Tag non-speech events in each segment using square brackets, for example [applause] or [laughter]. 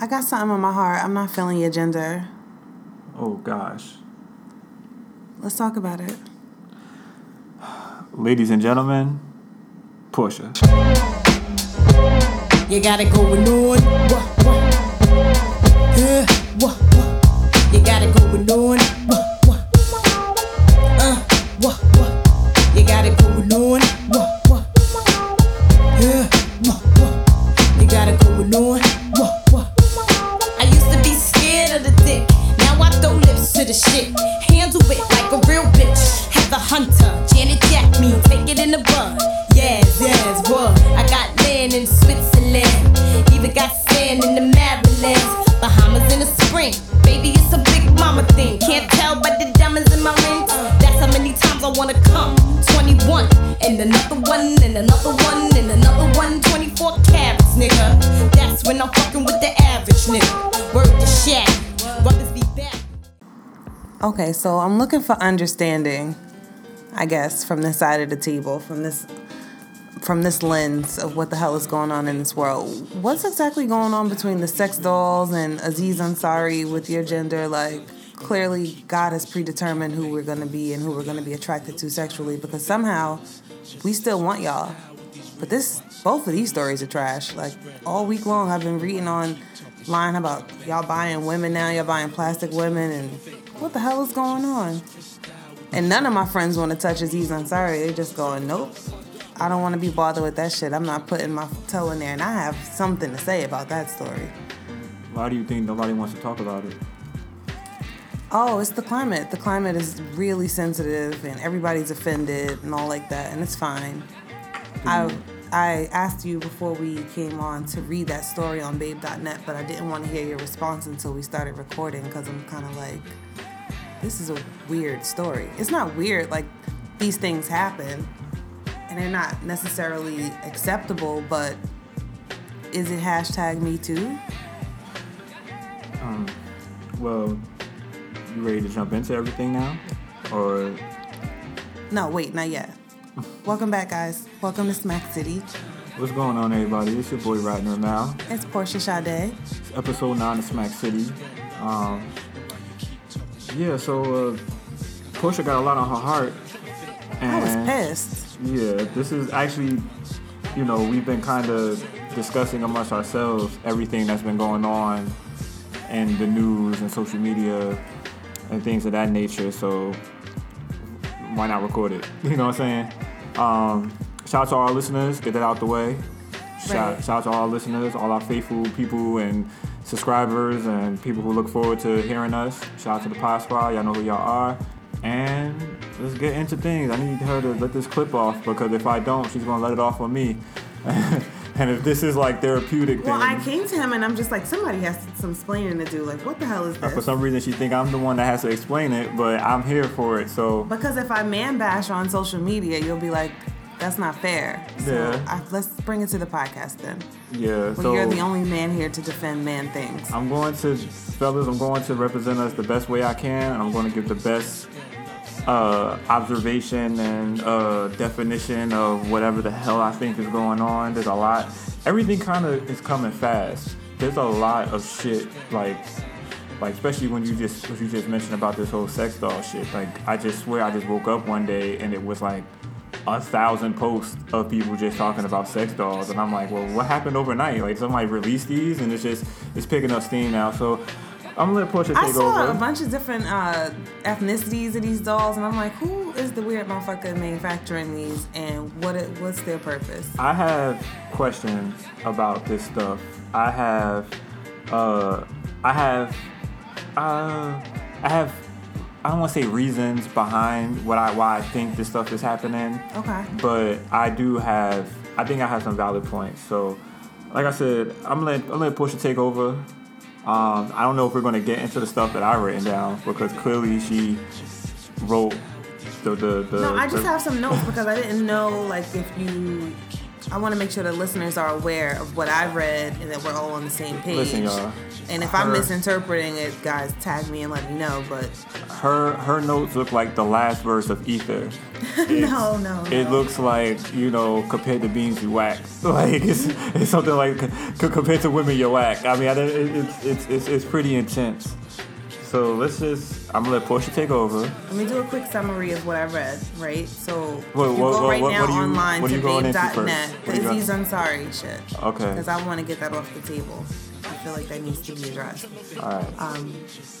I got something on my heart. I'm not feeling your gender. Oh gosh. Let's talk about it. Ladies and gentlemen, Portia. You got it going on. What, what? Yeah, what, Okay, so I'm looking for understanding, I guess, from this side of the table, from this from this lens of what the hell is going on in this world. What's exactly going on between the sex dolls and Aziz Ansari with your gender? Like, clearly, God has predetermined who we're gonna be and who we're gonna be attracted to sexually because somehow we still want y'all. But this, both of these stories are trash. Like, all week long, I've been reading online about y'all buying women now, y'all buying plastic women, and what the hell is going on? And none of my friends want to touch Aziz Ansari. They're just going, nope. I don't want to be bothered with that shit. I'm not putting my toe in there. And I have something to say about that story. Why do you think nobody wants to talk about it? Oh, it's the climate. The climate is really sensitive and everybody's offended and all like that. And it's fine. I I asked you before we came on to read that story on babe.net, but I didn't want to hear your response until we started recording because I'm kind of like, this is a weird story. It's not weird, like, these things happen and they're not necessarily acceptable, but is it hashtag me too? Um, well, you ready to jump into everything now? Or No, wait, not yet. [laughs] Welcome back, guys. Welcome to Smack City. what's going on, everybody? It's your boy Ratner now. It's Portia Sade. It's episode 9 of Smack City. Um, yeah, so uh, Portia got a lot on her heart. And I was pissed. Yeah, this is actually, you know, we've been kind of discussing amongst ourselves everything that's been going on in the news and social media and things of that nature. So why not record it? [laughs] You know what I'm saying? Um, shout out to our listeners. Get that out the way. Shout, Right. shout out to all our listeners, all our faithful people and subscribers and people who look forward to hearing us. Shout out to the Pod Squad. Y'all know who y'all are. And let's get into things. I need her to let this clip off because if I don't, she's gonna let it off on me. [laughs] and if this is like therapeutic, Well, I came to him and I'm just like, somebody has some explaining to do. Like, what the hell is this? for some reason she think I'm the one that has to explain it, but I'm here for it. So Because if I man bash on social media, you'll be like, that's not fair. So Yeah. I, let's bring it to the podcast then. yeah, Well, so you're the only man here to defend man things. I'm going to, fellas, I'm going to represent us the best way I can, I'm going to give the best uh, observation and uh, definition of whatever the hell I think is going on. There's a lot. Everything kind of is coming fast. There's a lot of shit, like, like especially when you just what you just mentioned about this whole sex doll shit. Like, I just swear I just woke up one day and it was like a thousand posts of people just talking about sex dolls, and I'm like, well, what happened overnight? Like somebody released these, and it's just it's picking up steam now. So I'm gonna let Portia take I saw over. a bunch of different uh, ethnicities of these dolls, and I'm like, who is the weird motherfucker manufacturing these, and what it, what's their purpose? I have questions about this stuff. I have, uh, I have, uh, I have. I don't want to say reasons behind what I why I think this stuff is happening. Okay. But I do have. I think I have some valid points. So, like I said, I'm gonna I'm gonna let Portia take over. Um, I don't know if we're gonna get into the stuff that I've written down because clearly she wrote the the the. No, I just the- have some notes because I didn't know like if you I want to make sure the listeners are aware of what I've read and that we're all on the same page. Listen, y'all. And if I'm misinterpreting it, guys, tag me and let me know. But Her her notes look like the last verse of Ether. [laughs] no, no, It no. looks like you know compared to beans you whack. [laughs] Like it's, it's something like c- compared to women you whack. I mean, I, it, it's, it's it's it's pretty intense. So let's just I'm gonna let Portia take over. Let me do a quick summary of what I read, right? So if you what- go what- right what- now what you- online to you going into babe.net, the What do you Aziz? Ansari shit. Okay. Because I want to get that off the table. I feel like that needs to be addressed. All right. Um,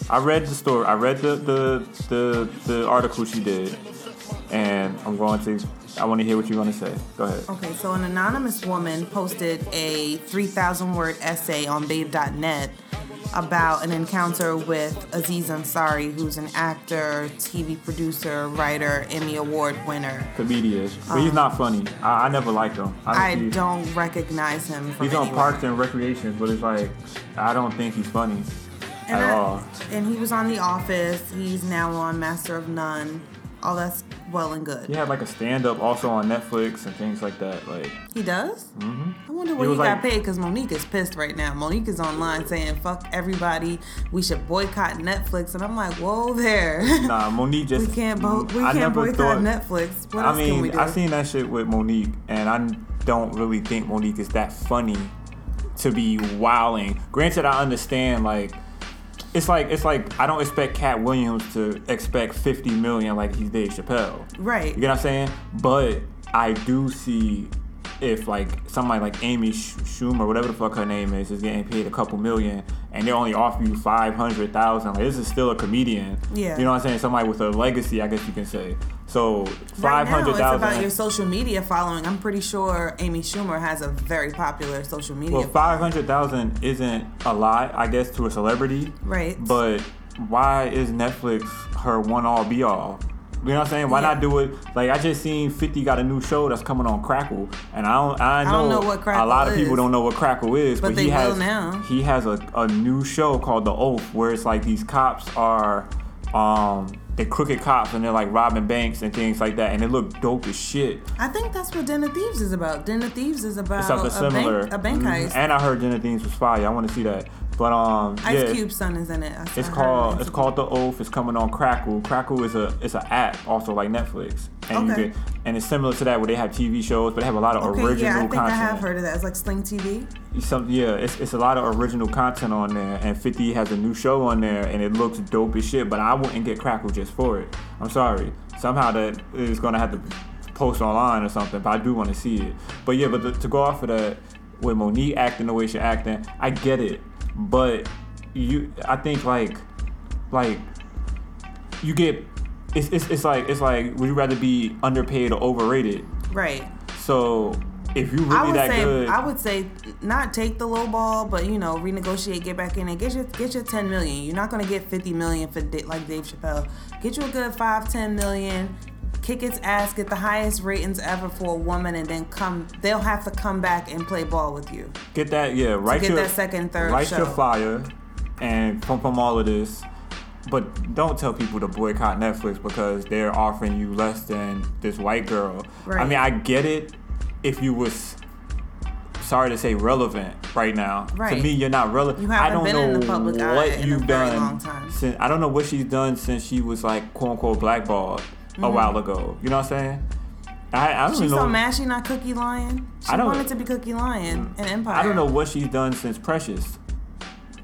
I read the story. I read the the the, the article she did, and I'm going to. I want to hear what you're going to say. Go ahead. Okay, so an anonymous woman posted a 3,000 word essay on babe.net about an encounter with Aziz Ansari, who's an actor, TV producer, writer, Emmy Award winner. Comedian, but he's not funny. I, I never liked him. Um, I see- don't recognize him from He's on anywhere. Parks and Recreation, but it's like I don't think he's funny and at I- all. And he was on The Office. He's now on Master of None. All that's well and good. He had like a stand up also on Netflix and things like that. Like He does? Mm-hmm. I wonder He where he, was got like- paid because Monique is pissed right now. Monique is online saying, fuck everybody. We should boycott Netflix. And I'm like, whoa there. nah, Monique [laughs] just we can't, bo- we I can't never boycott thought- Netflix. What I else can we mean, do? I seen that shit with Monique, and I don't really think Monique is that funny to be wilding. Granted, I understand like. It's like it's like I don't expect Katt Williams to expect 50 million like he's Dave Chappelle. right. You get what I'm saying? But I do see if like somebody like Amy Sch- Schumer, whatever the fuck her name is, is getting paid a couple million, and they only offer you five hundred thousand. Like this is still a comedian. Yeah. You know what I'm saying? Somebody with a legacy, I guess you can say. So Right five now, it's about your social media following. I'm pretty sure Amy Schumer has a very popular social media. Well, five hundred thousand isn't a lot, I guess, to a celebrity. right. But why is Netflix her one all be all? You know what I'm saying? Why Yeah. not do it like I just seen 50 got a new show that's coming on Crackle, and I don't I know, don't know what Crackle a lot of people is. don't know what Crackle is, But but, they he has now. he has a, a new show called The Oath where it's like these cops are um they're crooked cops and they're like robbing banks and things like that, and it look dope as shit. I think that's what Den of Thieves is about. Den of Thieves is about Something a similar. bank, a bank Mhm. heist. And I heard Jenna Things was fire. I want to see that. But um, Ice yeah. Cube's son is in it. It's called it's called The Oath. It's coming on Crackle. Crackle is a it's an app also like Netflix, and Okay. you can and it's similar to that where they have TV shows, but they have a lot of Okay, original yeah, I think content. I have heard of that. It's like Sling TV. Some yeah, it's, it's a lot of original content on there, and 50 has a new show on there, and it looks dope as shit. But I wouldn't get Crackle just for it. I'm sorry. Somehow that is gonna have to post online or something, but I do want to see it. But yeah, but the, to go off of that, with Monique acting the way she's acting, I get it, but you, I think like, like, you get, it's, it's, it's like it's like would you rather be underpaid or overrated? Right. So if you really I would that say good, I would say not take the low ball, but you know renegotiate, get back in and get your get your ten million. You're not gonna get fifty million for like Dave Chappelle. Get you a good five ten million. Kick its ass, get the highest ratings ever for a woman, and then come. They'll have to come back and play ball with you. Get that, yeah. Write get your that second, third Write show. your flyer, and from from all of this. But don't tell people to boycott Netflix because they're offering you less than this white girl. I mean, I get it if you was sorry to say relevant right now. To me, you're not relevant. You I don't been know in the public eye what in a you've done long time. since. I don't know what she's done since she was like quote unquote blackballed Mm-hmm. a while ago. You know what I'm saying? I, I don't She's know. so mad she not Cookie Lyon. She I don't- wanted to be Cookie Lyon in Empire. I don't know what she's done since Precious.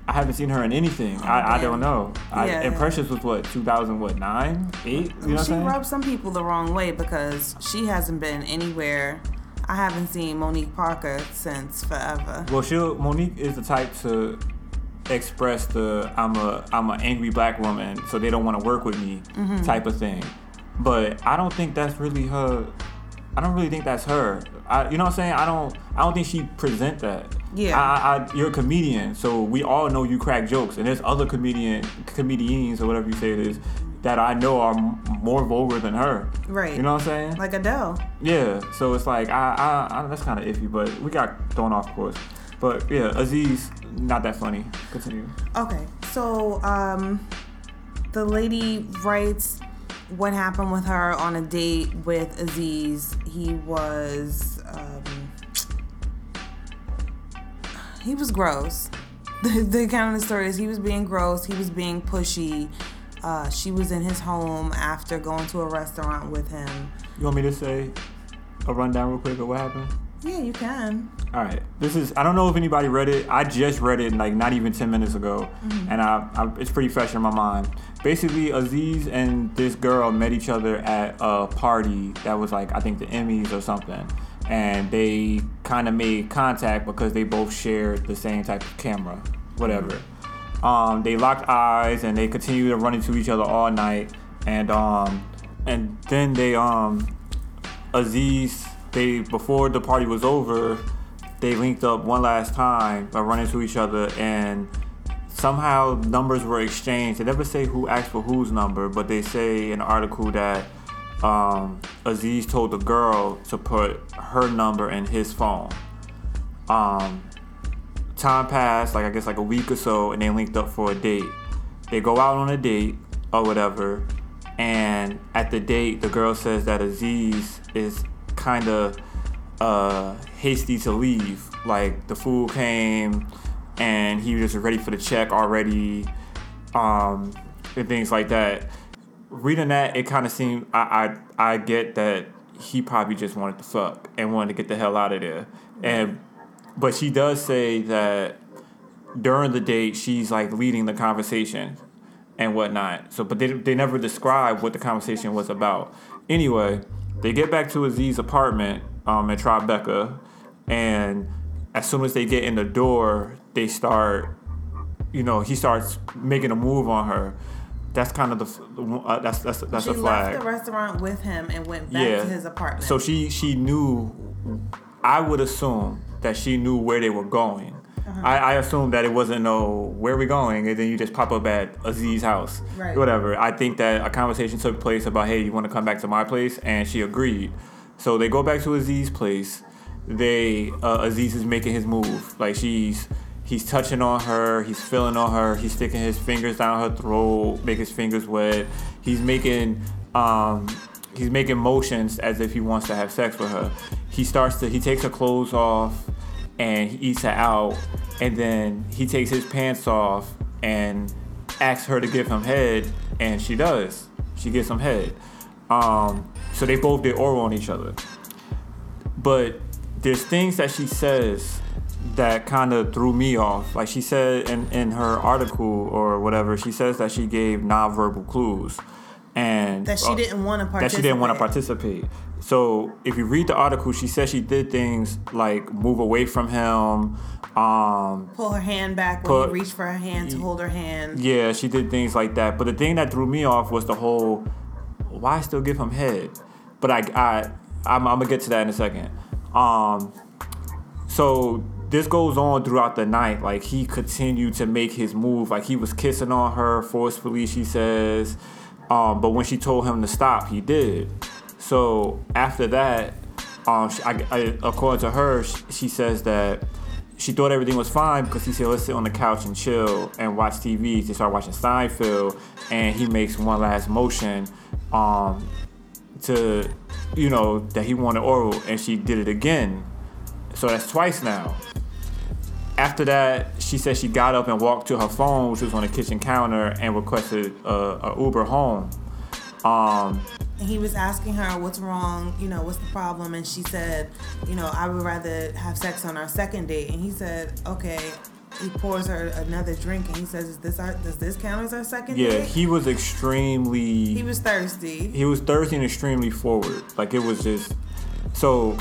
I haven't seen her in anything. I, I don't know. I, Yeah. And Precious was what 2000 what nine eight? You know what I'm she rubs some people the wrong way because she hasn't been anywhere. I haven't seen Monique Parker since forever. Well, she Monique is the type to express the I'm a I'm an angry black woman, so they don't want to work with me Mm-hmm. type of thing. But I don't think that's really her. I don't really think that's her. I, you know what I'm saying? I don't. I don't think she present that. Yeah. I, I, you're a comedian, so we all know you crack jokes, and there's other comedian comedians or whatever you say it is that I know are m- more vulgar than her. Right. You know what I'm saying? Like Adele. Yeah, so it's like I, I, I that's kind of iffy, but we got thrown off course. But yeah, Aziz, not that funny. Continue. Okay, so um, the lady writes what happened with her on a date with Aziz. He was um, he was gross. [laughs] The, the kind of the story is he was being gross. He was being pushy. Uh, she was in his home after going to a restaurant with him. You want me to say a rundown real quick of what happened? Yeah, you can. All right. This is. I don't know if anybody read it. I just read it like not even ten minutes ago, and I, I it's pretty fresh in my mind. Basically, Aziz and this girl met each other at a party that was like I think the Emmys or something, and they kind of made contact because they both shared the same type of camera, whatever. Um, they locked eyes and they continued to run into each other all night, and um, and then they um, Aziz, they before the party was over, they linked up one last time by running into each other and somehow numbers were exchanged. They never say who asked for whose number, but they say in an article that um, Aziz told the girl to put her number in his phone. Um, time passed, like I guess like a week or so, and they linked up for a date. They go out on a date or whatever, and at the date, the girl says that Aziz is kind of uh, hasty to leave. Like the food came, and he was ready for the check already, um, and things like that. Reading that, it kind of seemed I, I I get that he probably just wanted to fuck and wanted to get the hell out of there, and but she does say that during the date she's like leading the conversation and whatnot. So, but they, they never describe what the conversation was about. Anyway, they get back to Aziz's apartment um, in Tribeca, and as soon as they get in the door, they start, you know, he starts making a move on her. That's kind of the uh, that's that's that's she a flag. She left the restaurant with him and went back to his apartment. So she she knew. I would assume that she knew where they were going. Uh-huh. I, I assumed that it wasn't no where we going, and then you just pop up at Aziz's house, Right. whatever. I think that a conversation took place about, hey, you want to come back to my place, and she agreed. So they go back to Aziz's place. They uh, Aziz is making his move, like she's he's touching on her, he's feeling on her, he's sticking his fingers down her throat, make his fingers wet. He's making um, he's making motions as if he wants to have sex with her. He starts to he takes her clothes off and he eats her out, and then he takes his pants off and asks her to give him head, and she does. She gives him head. Um, so they both did oral on each other. But there's things that she says that kind of threw me off. Like she said in, in her article or whatever, she says that she gave nonverbal clues. And that she uh, didn't want to that she didn't want to participate. So if you read the article, she says she did things like move away from him. Um, Pull her hand back when Put- he reached for her hand to hold her hand. yeah, she did things like that. But the thing that threw me off was the whole why still give him head. But I I I'm, I'm gonna get to that in a second. Um, so this goes on throughout the night. Like he continued to make his move. Like he was kissing on her forcefully. She says, um, but when she told him to stop, he did. So after that, um, she, I, I, according to her, she, she says that she thought everything was fine because he said, let's sit on the couch and chill and watch TV. They start watching Seinfeld, and he makes one last motion um, to, you know, that he wanted oral, and she did it again. So that's twice now. After that, she said she got up and walked to her phone, which was on the kitchen counter, and requested uh, a Uber home. Um, he was asking her, "What's wrong? You know, what's the problem?" And she said, "You know, I would rather have sex on our second date." And he said, "Okay." He pours her another drink, and he says, "Is this our? Does this count as our second yeah, date?" he was extremely. He was thirsty. he was thirsty and extremely forward. Like it was just so.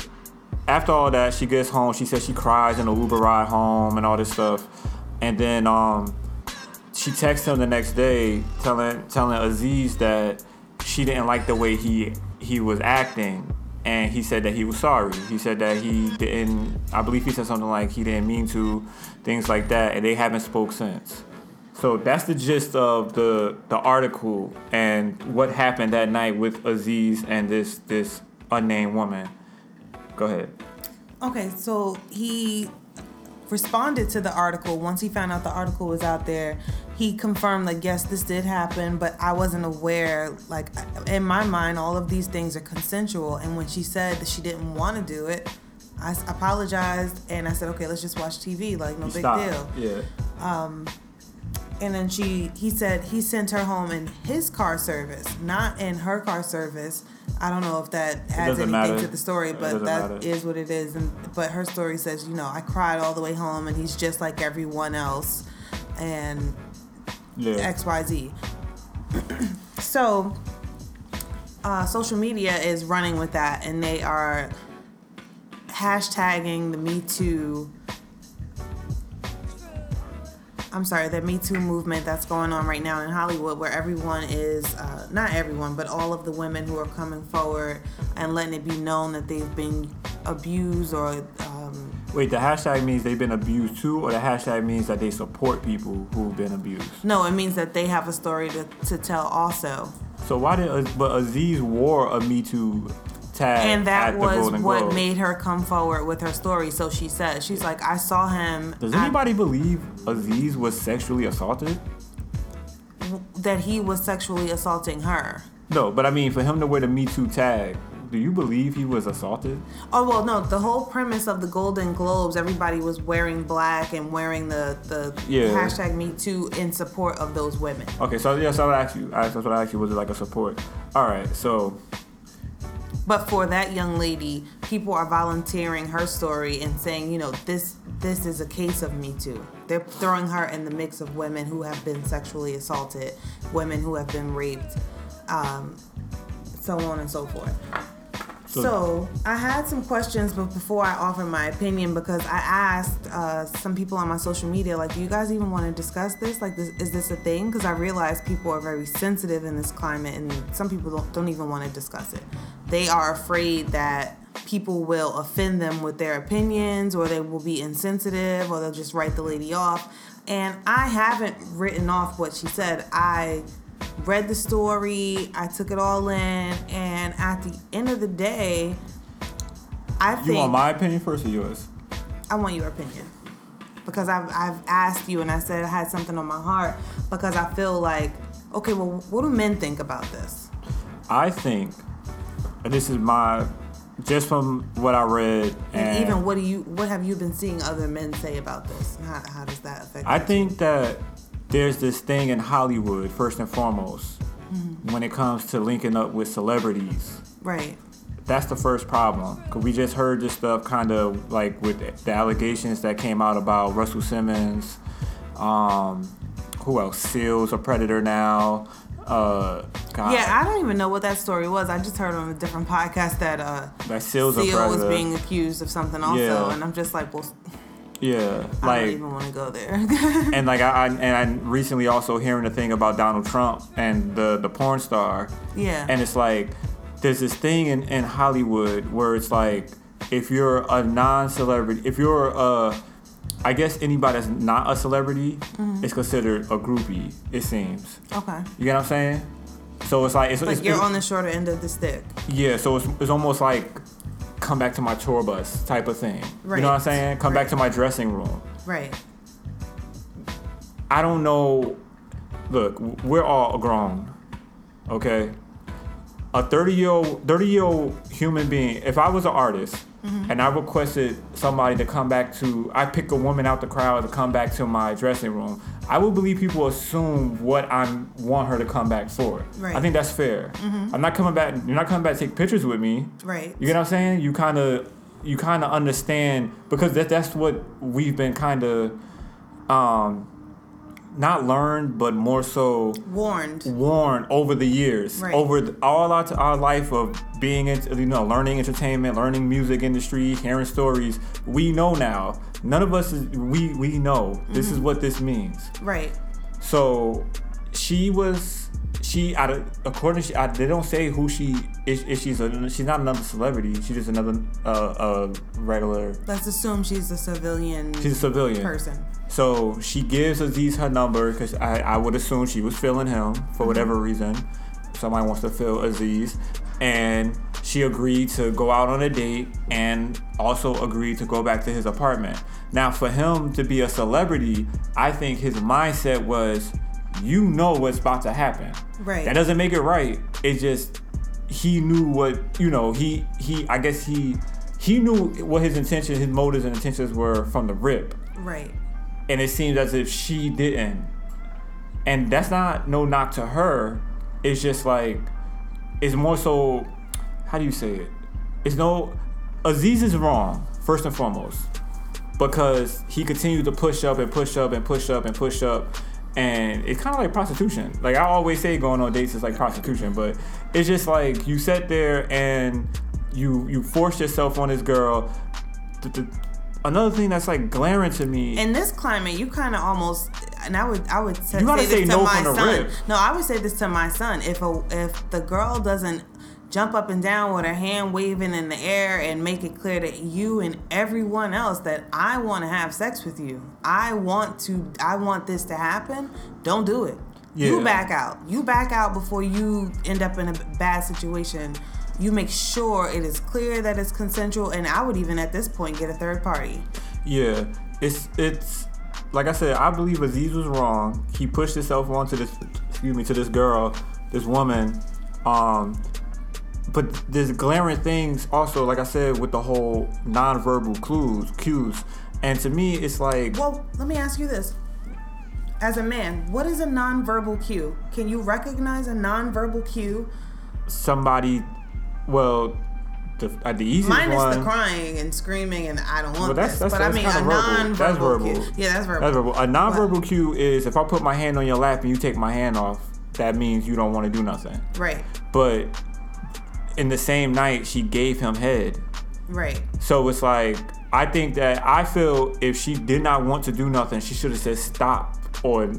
After all that, she gets home. She says she cries in the Uber ride home and all this stuff, and then um, she texts him the next day, telling telling Aziz that she didn't like the way he he was acting, and he said that he was sorry. He said that he didn't. I believe he said something like he didn't mean to, things like that, and they haven't spoke since. So that's the gist of the the article and what happened that night with Aziz and this this unnamed woman. Go ahead. Okay, so he responded to the article once he found out the article was out there. He confirmed like yes, this did happen, but I wasn't aware. Like in my mind, all of these things are consensual. And when she said that she didn't want to do it i apologized and I said, okay, let's just watch TV. Like, no He big stopped. deal. Yeah. Um, and then she, he said he sent her home in his car service, not in her car service. I don't know if that adds anything matter. to the story, but that matter. is what it is. And but her story says, you know, I cried all the way home, and he's just like everyone else, and Yeah. X Y Z. [clears throat] so, uh, social media is running with that, and they are hashtagging the Me Too. I'm sorry, the Me Too movement that's going on right now in Hollywood, where everyone is, uh, not everyone, but all of the women who are coming forward and letting it be known that they've been abused or um, Wait, the hashtag means they've been abused too, or the hashtag means that they support people who've been abused. no, it means that they have a story to, to tell also. So why did but Aziz wore a Me Too tag and that at was what Globes? made her come forward with her story. So she said, she's like, I saw him. Does anybody believe Aziz was sexually assaulted? that he was sexually assaulting her? No, but I mean for him to wear the Me Too tag, do you believe he was assaulted? Oh well, no. The whole premise of the Golden Globes, everybody was wearing black and wearing the the Yeah. hashtag Me Too in support of those women. Okay, so yes, I would ask you. I, that's what I asked you. Was it like a support? All right, so But for that young lady, people are volunteering her story and saying, you know, this this is a case of Me Too. They're throwing her in the mix of women who have been sexually assaulted, women who have been raped, um, so on and so forth. So- So, I had some questions, but before I offer my opinion, because I asked uh, some people on my social media, like, do you guys even want to discuss this? Like, this, is this a thing? Because I realize people are very sensitive in this climate, and some people don't, don't even want to discuss it. They are afraid that people will offend them with their opinions, or they will be insensitive, or they'll just write the lady off. And I haven't written off what she said. I read the story, I took it all in, and at the end of the day, I think. you want my opinion first or yours? I want your opinion because I've I've asked you and I said I had something on my heart because I feel like okay, well, what do men think about this? I think and this is my just from what I read And, and even what do you what have you been seeing other men say about this? How, how does that affect? I think that there's this thing in Hollywood, first and foremost, Mm-hmm. when it comes to linking up with celebrities. right. That's the first problem. Cause we just heard this stuff kind of like with the allegations that came out about Russell Simmons. Um, who else? Seals a predator now. Uh, God, Yeah, I don't even know what that story was. I just heard on a different podcast that uh, that Seals a Seal was being accused of something also, Yeah. and I'm just like, well, yeah, like I don't even want to go there. [laughs] and like I, I and I recently also hearing the thing about Donald Trump and the the porn star. yeah. And it's like there's this thing in, in Hollywood where it's like if you're a non-celebrity, if you're a I guess anybody that's not a celebrity Mm-hmm. is considered a groupie, it seems. okay. You get what I'm saying? So it's like it's, Like it's, you're it's- on the shorter end of the stick. yeah, so it's, it's almost like come back to my tour bus type of thing. You know what I'm saying? Come back to my dressing room. Right. I don't know. Look, we're all grown, okay? A 30 year old, 30 year old human being. If I was an artist and I requested somebody to come back to, I pick a woman out the crowd to come back to my dressing room. I would believe people assume what I want her to come back for. Right. I think that's fair. I'm not coming back. You're not coming back to take pictures with me. Right. You get what I'm saying? You kind of, you kind of understand because that that's what we've been kind of, um, not learned, but more so Warned. worn over the years, Right. over the, all our, our life of being into, you know, learning entertainment, learning music industry, hearing stories. We know now. None of us is, we we know this Mm-hmm. is what this means. Right. So she was she out of according to she, I, they don't say who she is. If she's a she's not another celebrity. She's just another uh, uh regular. Let's assume she's a civilian She's a civilian. person. So she gives Aziz her number because I, I would assume she was feeling him for mm-hmm. whatever reason. Somebody wants to feel Aziz. And she agreed to go out on a date and also agreed to go back to his apartment. Now, for him to be a celebrity, I think his mindset was you know what's about to happen. Right. That doesn't make it right. It's just he knew what you know. He he. I guess he he knew what his intentions, his motives and intentions were from the rip, Right. And it seems as if she didn't. And that's not no knock to her. It's just like it's more so. How do you say it? It's no. Aziz is wrong first and foremost because he continued to push up and push up and push up and push up. And it's kind of like prostitution. Like I always say, going on dates is like prostitution, but it's just like you sat there and you you force yourself on this girl. The- the- another thing that's like glaring to me. In this climate, you kind of almost, and I would, I would say, You gotta say this say to no my son. No, I would say this to my son. If a, if the girl doesn't jump up and down with her hand waving in the air and make it clear to you and everyone else that I want to have sex with you, I want to, I want this to happen. Don't do it. You back out. You back out before you end up in a bad situation. You make sure it is clear that it's consensual, and I would even at this point get a third party. Yeah, it's it's like I said. I believe Aziz was wrong. He pushed himself onto this, excuse me, to this girl, this woman. Um, but there's glaring things also, like I said, with the whole nonverbal clues, cues, and to me, it's like Well, let me ask you this. As a man, what is a nonverbal cue? Can you recognize a nonverbal cue? somebody. Well, the uh, the easiest Minus one. Minus the crying and screaming and I don't want Well, that's this. that's, but that's I mean a verbal. That's verbal. cue. Yeah, that's verbal. That's verbal. A nonverbal cue is if I put my hand on your lap and you take my hand off, that means you don't want to do nothing. Right. But in the same night, she gave him head. Right. So it's like I think that I feel if she did not want to do nothing, she should have said stop or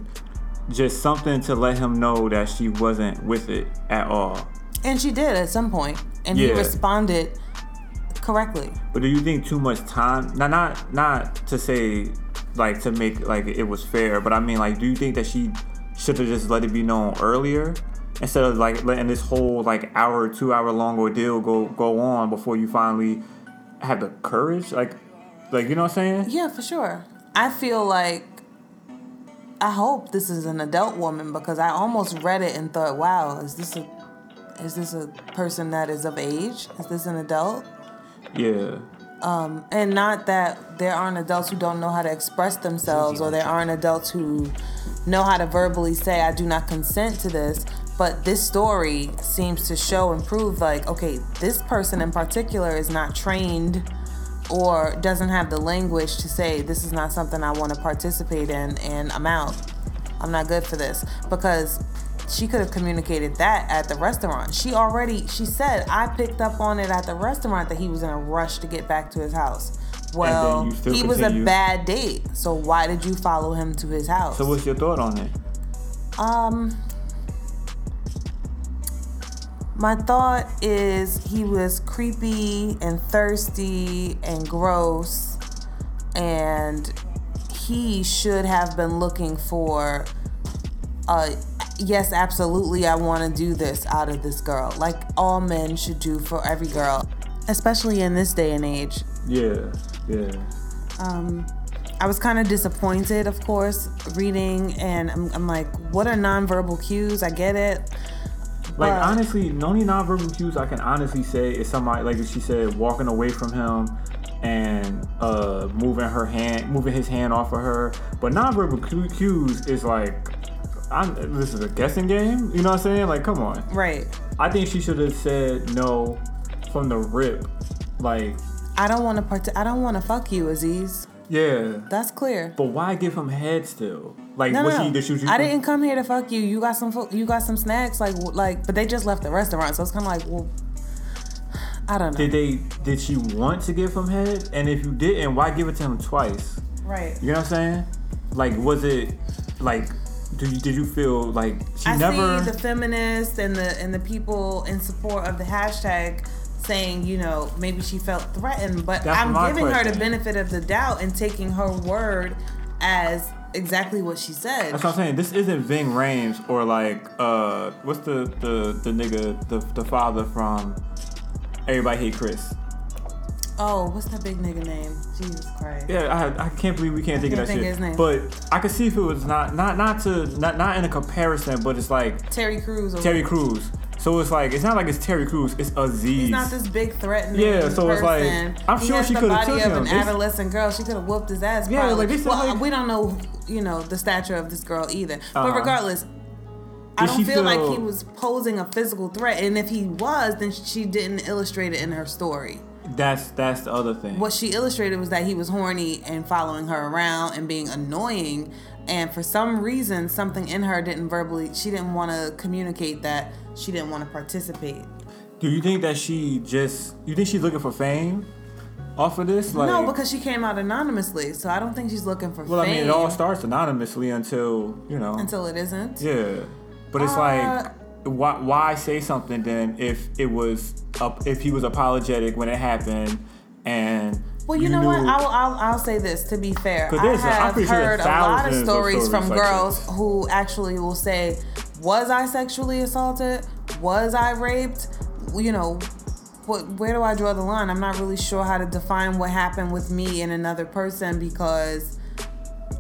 just something to let him know that she wasn't with it at all. And she did at some point, and he responded correctly. But do you think too much time? Not not not to say like to make like it was fair, but I mean like, do you think that she should have just let it be known earlier instead of like letting this whole like hour, two hour long ordeal go go on before you finally have the courage? Like, like you know what I'm saying? Yeah, for sure. I feel like I hope this is an adult woman because I almost read it and thought, "Wow, is this a is this a person that is of age? Is this an adult?" Yeah. Um, And not that there aren't adults who don't know how to express themselves or there aren't adults who know how to verbally say, I do not consent to this. But this story seems to show and prove like, okay, this person in particular is not trained or doesn't have the language to say, this is not something I want to participate in and I'm out. I'm not good for this. Because she could have communicated that at the restaurant. She already, she said, I picked up on it at the restaurant that he was in a rush to get back to his house. Well, he was a bad date. So why did you follow him to his house? So what's your thought on it? Um, my thought is he was creepy and thirsty and gross, and he should have been looking for uh yes absolutely i want to do this out of this girl like all men should do for every girl especially in this day and age Yeah. Yeah. um, I was kind of disappointed, of course, reading, and I'm, I'm like, what are nonverbal cues? I get it. Like But- honestly, the only nonverbal cues I can honestly say is somebody like she said, walking away from him and uh moving her hand, moving his hand off of her. But nonverbal cues is like, I'm, this is a guessing game. You know what I'm saying? Like, come on. Right. I think she should have said no from the rip. Like, I don't want to part. I don't want to fuck you, Aziz. yeah. That's clear. But why give him head still? Like, No, was no, she? I didn't come here to fuck you. You got some. fo- You got some snacks, like, like. But they just left the restaurant, so it's kind of like, well, [sighs] I don't know. Did they? Did she want to give him head? And if you didn't, why give it to him twice? right. You know what I'm saying? Like, was it like? Did you, did you feel like she I never? see the feminists and the and the people in support of the hashtag saying, you know, maybe she felt threatened, but That's I'm giving her the benefit of the doubt and taking her word as exactly what she said. That's what I'm saying. This isn't Ving Rhames or like uh, what's the the the nigga the the father from Everybody Hate Chris. Oh, what's that big nigga name? Jesus Christ. Yeah, I, I can't believe we can't think can't of that think shit. his name. But I could see if it was not not not to not not in a comparison, but it's like Terry Crews. Or Terry Crews. So it's like it's not like it's Terry Crews. It's Aziz. He's not this big threatening Yeah, so it's like. I'm He sure she coulda body took of him. an It's- adolescent girl. She could have whooped his ass. Yeah, probably. like, said, well, like- we don't know, you know, the stature of this girl either. But Uh-huh. regardless, I don't she feel, like he was posing a physical threat. And if he was, then she didn't illustrate it in her story. That's that's the other thing. What she illustrated was that he was horny and following her around and being annoying. And for some reason, something in her didn't verbally, she didn't want to communicate that she didn't want to participate. Do you think that she just? You think she's looking for fame off of this? Like, no, because she came out anonymously, so I don't think she's looking for fame. well, I mean, it all starts anonymously until you know. until it isn't. yeah, but it's Uh, like, why why say something then if it was up if he was apologetic when it happened and Well, you, know what? I'll, I'll I'll say this to be fair. I there's a- I'm have heard a lot of thousands of stories stories from like girls this. who actually will say, "Was I sexually assaulted? Was I raped? You know." What, where do I draw the line? I'm not really sure how to define what happened with me and another person because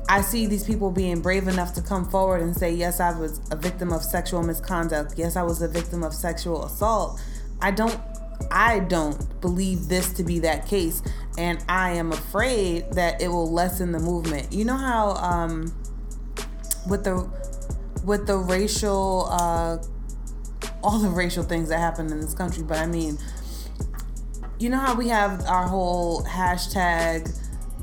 I see these people being brave enough to come forward and say, yes, I was a victim of sexual misconduct. Yes, I was a victim of sexual assault. I don't I don't believe this to be that case. And I am afraid that it will lessen the movement. You know how um with the with the racial uh all the racial things that happen in this country, but I mean you know how we have our whole hashtag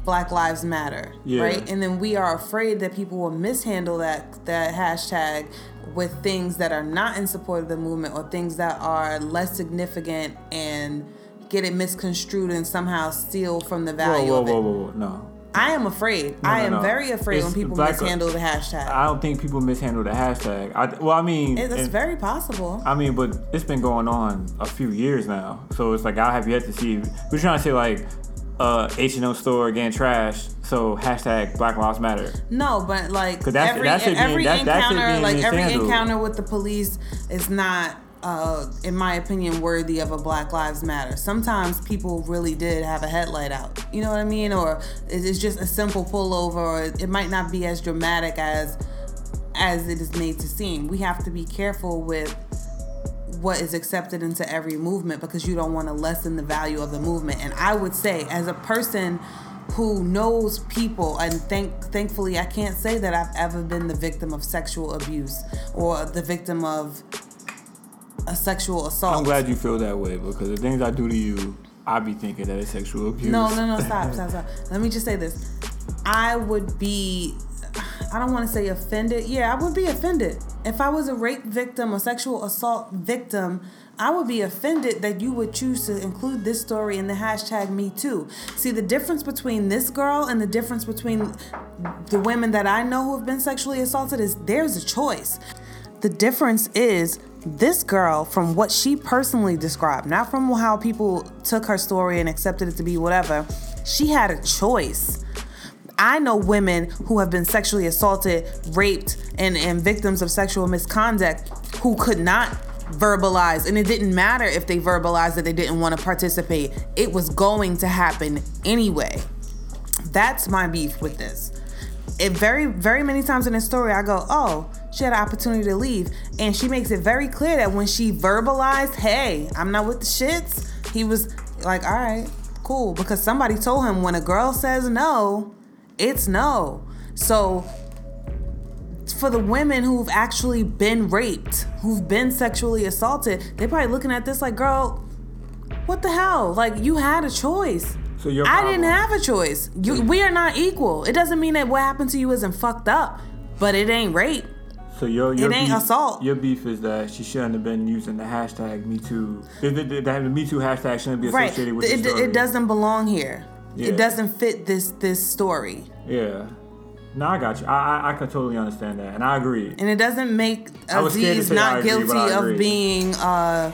Black Lives Matter, Yeah. right? And then we are afraid that people will mishandle that that hashtag with things that are not in support of the movement or things that are less significant and get it misconstrued and somehow steal from the value whoa of it. whoa whoa whoa no. I am afraid. No, I no, am no. very afraid It's when people Black- mishandle the hashtag. I don't think people mishandle the hashtag. I, well, I mean, It- it's and- very possible. I mean, but it's been going on a few years now, so it's like I have yet to see. We're trying to say like, uh, H and O store getting trashed, so hashtag Black Lives Matter. No, but like that's- every that being- every that- that encounter, being like every encounter with the police is not, uh, in my opinion, worthy of a Black Lives Matter. Sometimes people really did have a headlight out. You know what I mean? Or it's just a simple pullover, or it might not be as dramatic as as it is made to seem. We have to be careful with what is accepted into every movement because you don't want to lessen the value of the movement. And I would say, as a person who knows people, and thank thankfully I can't say that I've ever been the victim of sexual abuse or the victim of a sexual assault. I'm glad you feel that way because the things I do to you, I be thinking that it's sexual abuse. No, no, no, stop, stop, stop. [laughs] Let me just say this. I would be, I don't want to say offended. Yeah, I would be offended. If I was a rape victim or sexual assault victim, I would be offended that you would choose to include this story in the hashtag Me Too. See, the difference between this girl and the difference between the women that I know who have been sexually assaulted is there's a choice. The difference is this girl, from what she personally described, not from how people took her story and accepted it to be whatever, she had a choice. I know women who have been sexually assaulted, raped, and, and victims of sexual misconduct who could not verbalize. And it didn't matter if they verbalized that they didn't want to participate, it was going to happen anyway. That's my beef with this. It very, very many times in the story, I go, oh, she had an opportunity to leave. And she makes it very clear that when she verbalized, hey, I'm not with the shits, he was like, all right, cool. Because somebody told him when a girl says no, it's no. So for the women who've actually been raped, who've been sexually assaulted, they're probably looking at this like, girl, what the hell? Like you had a choice. So I didn't have a choice. You, we are not equal. It doesn't mean that what happened to you isn't fucked up, but it ain't rape. So your, your It ain't beef, assault. Your beef is that she shouldn't have been using the hashtag Me Too. The, the, the, the Me Too hashtag shouldn't be Right. associated with It, it doesn't belong here. Yeah. It doesn't fit this this story. Yeah. No, I got you. I, I I can totally understand that, and I agree. And it doesn't make I was scared to Aziz not agree, guilty but I agree. of being uh,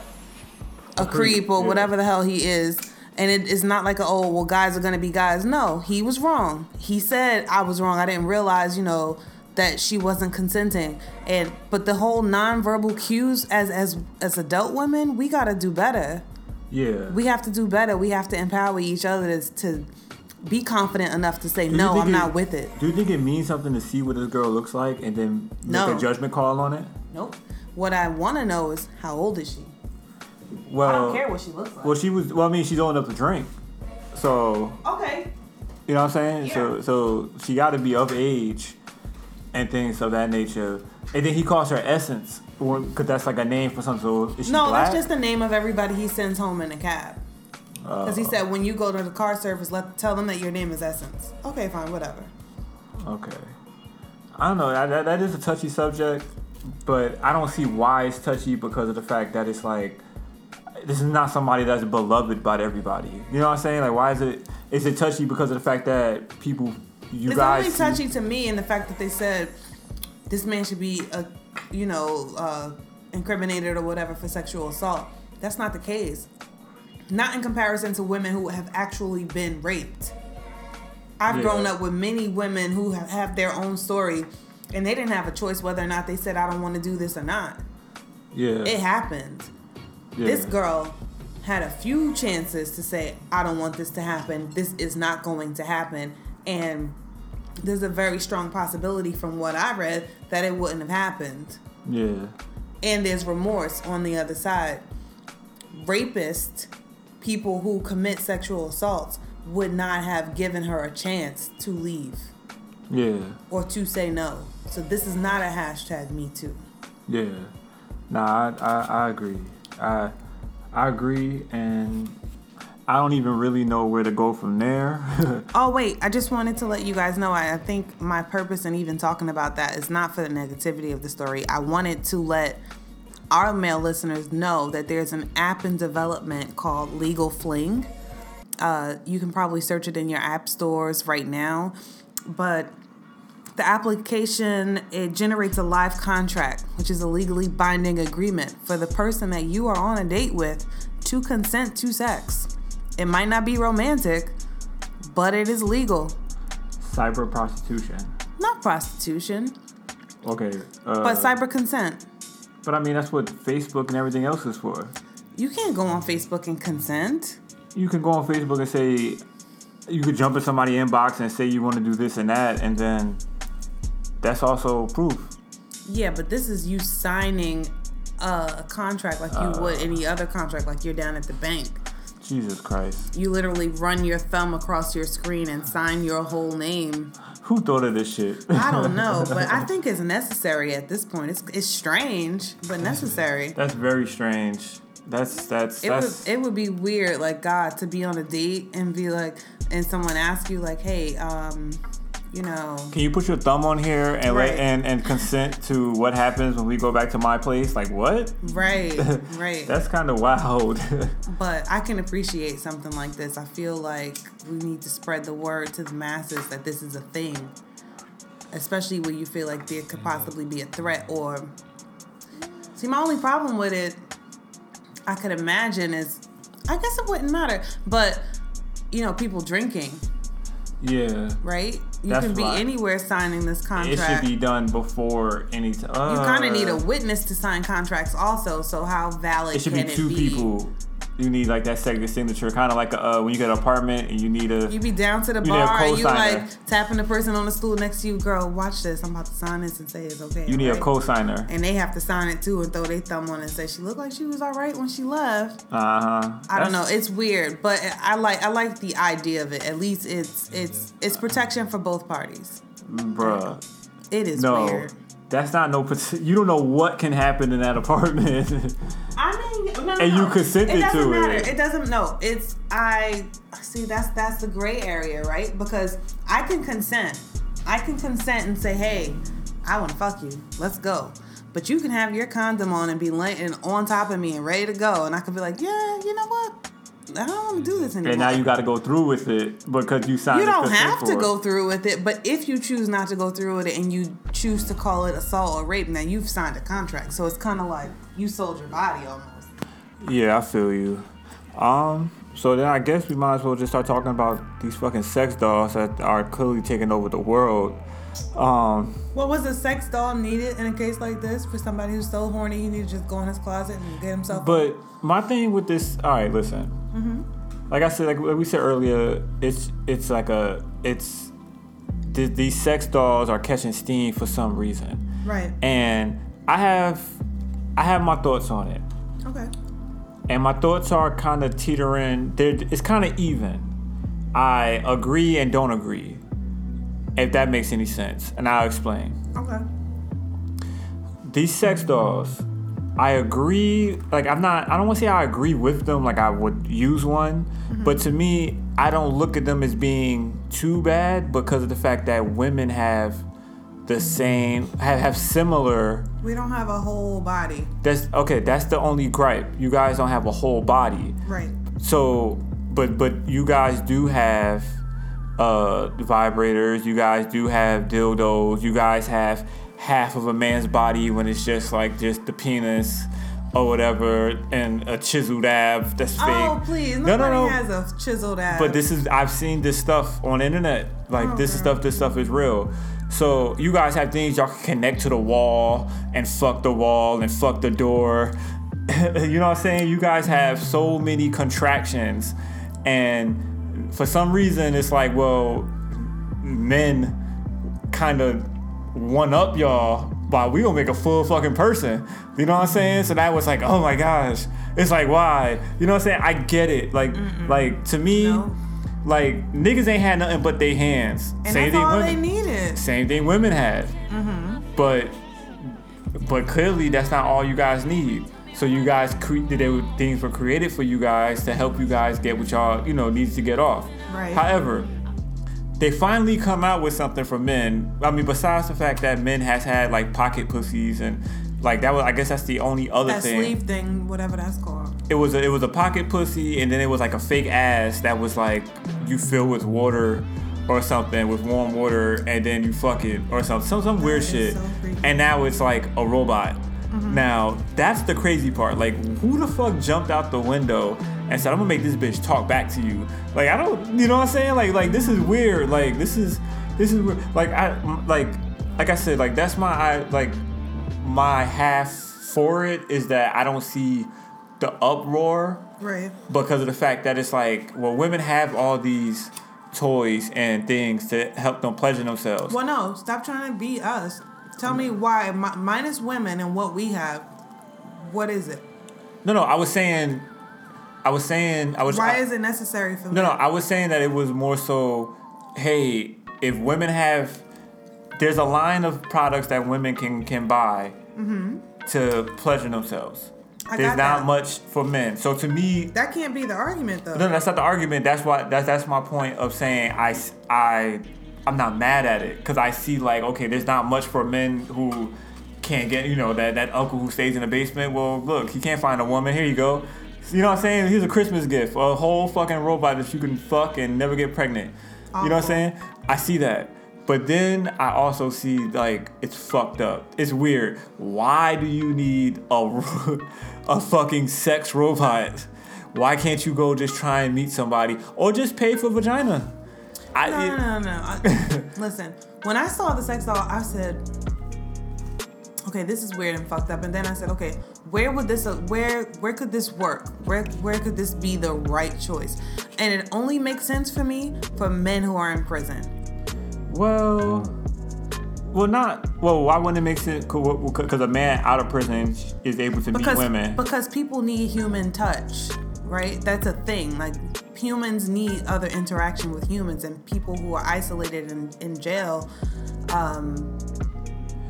a creep or yeah. whatever the hell he is. And it is not like, a, oh, well, guys are gonna be guys. No, he was wrong. He said I was wrong. I didn't realize, you know, that she wasn't consenting. And but the whole nonverbal cues as as as adult women, we gotta do better. Yeah. We have to do better. We have to empower each other to, to be confident enough to say, no, I'm it- not with it. Do you think it means something to see what this girl looks like and then make No. a judgment call on it? Nope. What I want to know is how old is she? Well, I don't care what she looks like. well, she was. Well, I mean, she's old enough to drink, so okay. you know what I'm saying. Yeah. So, so she got to be of age, and things of that nature. And then he calls her Essence, because that's like a name for something. So No, black? that's just the name of everybody he sends home in a cab. Because he said when you go to the car service, let tell them that your name is Essence. Okay, fine, whatever. Okay. I don't know. That, that, that is a touchy subject, but I don't see why it's touchy because of the fact that it's like this is not somebody that's beloved by everybody. You know what I'm saying? Like, why is it? Is it touchy because of the fact that people, you it's guys, only see- touchy to me in the fact that they said this man should be, a, you know, uh, incriminated or whatever for sexual assault. That's not the case. Not in comparison to women who have actually been raped. I've Yeah. grown up with many women who have, have their own story, and they didn't have a choice whether or not they said, "I don't want to do this" or not. yeah, It happened. yeah. This girl had a few chances to say, I don't want this to happen. This is not going to happen. And there's a very strong possibility from what I read that it wouldn't have happened. yeah, And there's remorse on the other side. Rapists, people who commit sexual assaults, would not have given her a chance to leave yeah, or to say no. So this is not a hashtag me too. yeah. Nah, I, I, I agree. I, I agree, and I don't even really know where to go from there. [laughs] Oh wait, I just wanted to let you guys know. I, I think my purpose in even talking about that is not for the negativity of the story. I wanted to let our male listeners know that there's an app in development called Legal Fling. Uh, you can probably search it in your app stores right now, but the application it generates a live contract, which is a legally binding agreement for the person that you are on a date with to consent to sex. It might not be romantic, but it is legal. cyber prostitution. Not prostitution, Okay. Uh, but cyber consent. But I mean, that's what Facebook and everything else is for. You can't go on Facebook and consent. You can go on Facebook and say, you could jump in somebody's inbox and say you want to do this and that, and then that's also proof. Yeah, but this is you signing a, a contract like you uh. would any other contract, like you're down at the bank. Jesus Christ. You literally run your thumb across your screen and sign your whole name. Who thought of this shit? I don't know, [laughs] but I think it's necessary at this point. It's it's strange, but necessary. that's very strange. That's that's It would that's it would be weird, like God, to be on a date and be like, and someone ask you like, hey, um, you know, Can you put your thumb on here and Right. let, and and consent to what happens when we go back to my place? Like what? right, [laughs] right. That's kind of wild. [laughs] But I can appreciate something like this. I feel like we need to spread the word to the masses that this is a thing, especially when you feel like there could mm. possibly be a threat. Or see, my only problem with it, I could imagine is, I guess it wouldn't matter, but you know, people drinking, yeah. right? You That's can be right. anywhere signing this contract. It should be done before any time. you kind of need a uh, witness to sign contracts, also. So how valid It should can be two it be? people. You need like that second signature, kind of like a, uh, when you get an apartment and you need a. You be down to the bar and you like tapping the person on the stool next to you, girl. Watch this. I'm about to sign this and say it's okay. you need a co-signer. And they have to sign it too and throw their thumb on it and say she looked like she was all right when she left. Uh huh. I don't know. It's weird, but I like I like the idea of it. At least it's it's it's protection for both parties. bruh. It is No, weird. That's not no. [laughs] You don't know what can happen in that apartment. [laughs] I mean, no, no, And you consented it doesn't to matter. it. It doesn't. No, it's I. See, that's that's the gray area, right? Because I can consent. I can consent and say, "Hey, I want to fuck you. Let's go." But you can have your condom on and be laying on top of me and ready to go, and I could be like, "Yeah, you know what? I don't want to do this anymore." and now you got to go through with it because you signed. You don't have to go through with it, but if you choose not to go through with it and you choose to call it assault or rape, now you've signed a contract. So it's kind of like you sold your body almost. Yeah, I feel you. Um, so then I guess we might as well just start talking about these fucking sex dolls that are clearly taking over the world. Um, What was a sex doll needed in a case like this for somebody who's so horny he need to just go in his closet and get himself? but my thing with this, all right, listen. Like I said, like we said earlier, it's it's like a it's th- these sex dolls are catching steam for some reason. right. and I have I have my thoughts on it, Okay. and my thoughts are kind of teetering. They're, it's kind of even. I agree and don't agree, if that makes any sense, and I'll explain. Okay. these sex dolls i agree like i'm not i don't want to say i agree with them like i would use one mm-hmm. but to me i don't look at them as being too bad because of the fact that women have the same have, have similar We don't have a whole body. that's okay that's the only gripe you guys don't have a whole body Right. so but but you guys do have uh vibrators you guys do have dildos you guys have half of a man's body when it's just like just the penis or whatever and a chiseled ab that's fake Oh please! no Nobody no no has a chiseled ass. but this is I've seen this stuff on the internet. Like this is Okay. stuff. This stuff is real. So you guys have things y'all can connect to the wall and fuck the wall and fuck the door. [laughs] you know what I'm saying? You guys have so many contractions, and for some reason it's like, well, men kind of one up y'all by we gonna make a full fucking person. You know what I'm saying? So that was like, oh my gosh. It's like why? You know what I'm saying? I get it. Like like to me, No. like niggas ain't had nothing but their hands. and Same thing women. they needed. Same thing women had. Mm-hmm. But but clearly that's not all you guys need. So you guys cre- were things were created for you guys to help you guys get what y'all you know needs to get off. Right. However, they finally come out with something for men. I mean, besides the fact that men has had like pocket pussies and like that was I guess that's the only other thing. That thing. sleeve thing, whatever that's called. It was a, it was a pocket pussy and then it was like a fake ass that was like you fill with water or something with warm water and then you fuck it or something some some weird shit. so and now it's like a robot. Mm-hmm. Now that's the crazy part. Like who the fuck jumped out the window and said I'm gonna make this bitch talk back to you? Like I don't, you know what I'm saying? Like like this is weird. Like this is this is weird. like I like like I said like that's my I like my half for it is that I don't see the uproar Right. because of the fact that it's like, well, women have all these toys and things to help them pleasure themselves. Well, no, stop trying to be us. Tell me why, mi- minus women and what we have, what is it? No, no, I was saying, I was saying, I was. Why I- is it necessary for No, me? no, I was saying that it was more so, hey, if women have, there's a line of products that women can can buy to pleasure themselves. Mm-hmm. I there's not that. much for men. So to me, That can't be the argument, though. No, that's not the argument. That's why. That's that's my point of saying I I I'm not mad at it because I see like okay, there's not much for men who can't get you know that that uncle who stays in the basement. Well, look, he can't find a woman. Here you go. You know what I'm saying? Here's a Christmas gift, a whole fucking robot that you can fuck and never get pregnant. You know what I'm saying? I see that. But then I also see like it's fucked up. It's weird. Why do you need a [laughs] a fucking sex robot? Why can't you go just try and meet somebody or just pay for vagina? I, No, no, no, no. I, [laughs] listen, when I saw the sex doll, I said, okay, this is weird and fucked up. And then I said, okay, where would this, uh, where, where could this work? Where, where could this be the right choice? And it only makes sense for me for men who are in prison. Well, well, not well. Why wouldn't it make sense? Because a man out of prison is able to Because, meet women. because people need human touch, right? That's a thing. Like humans need other interaction with humans, and people who are isolated in, in jail, um,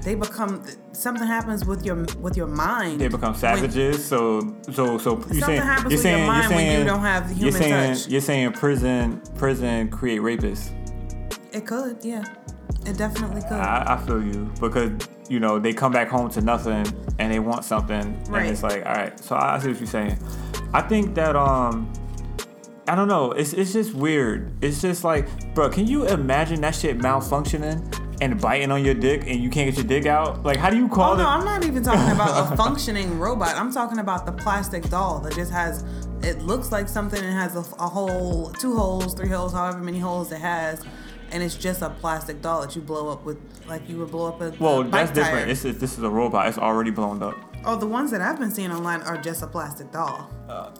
they become something happens with your with your mind. they become when- savages. So, so, so you Something saying you're with your saying you're when you saying don't have human you're saying touch. you're saying prison prison create rapists. It could, yeah, it definitely could. I, I feel you because you know they come back home to nothing and they want something Right. and it's like all right. So I see what you're saying. I think that um. I don't know. It's it's just weird. It's just like, bro, can you imagine that shit malfunctioning and biting on your dick and you can't get your dick out? Like, how do you oh, call Oh it? no, I'm not even talking about a [laughs] functioning robot. I'm talking about the plastic doll that just has. It looks like something and has a, a hole, two holes, three holes, however many holes it has, and it's just a plastic doll that you blow up with, like you would blow up a well, that's different. tire. This is this is a robot. It's already blown up. oh, the ones that I've been seeing online are just a plastic doll. Uh,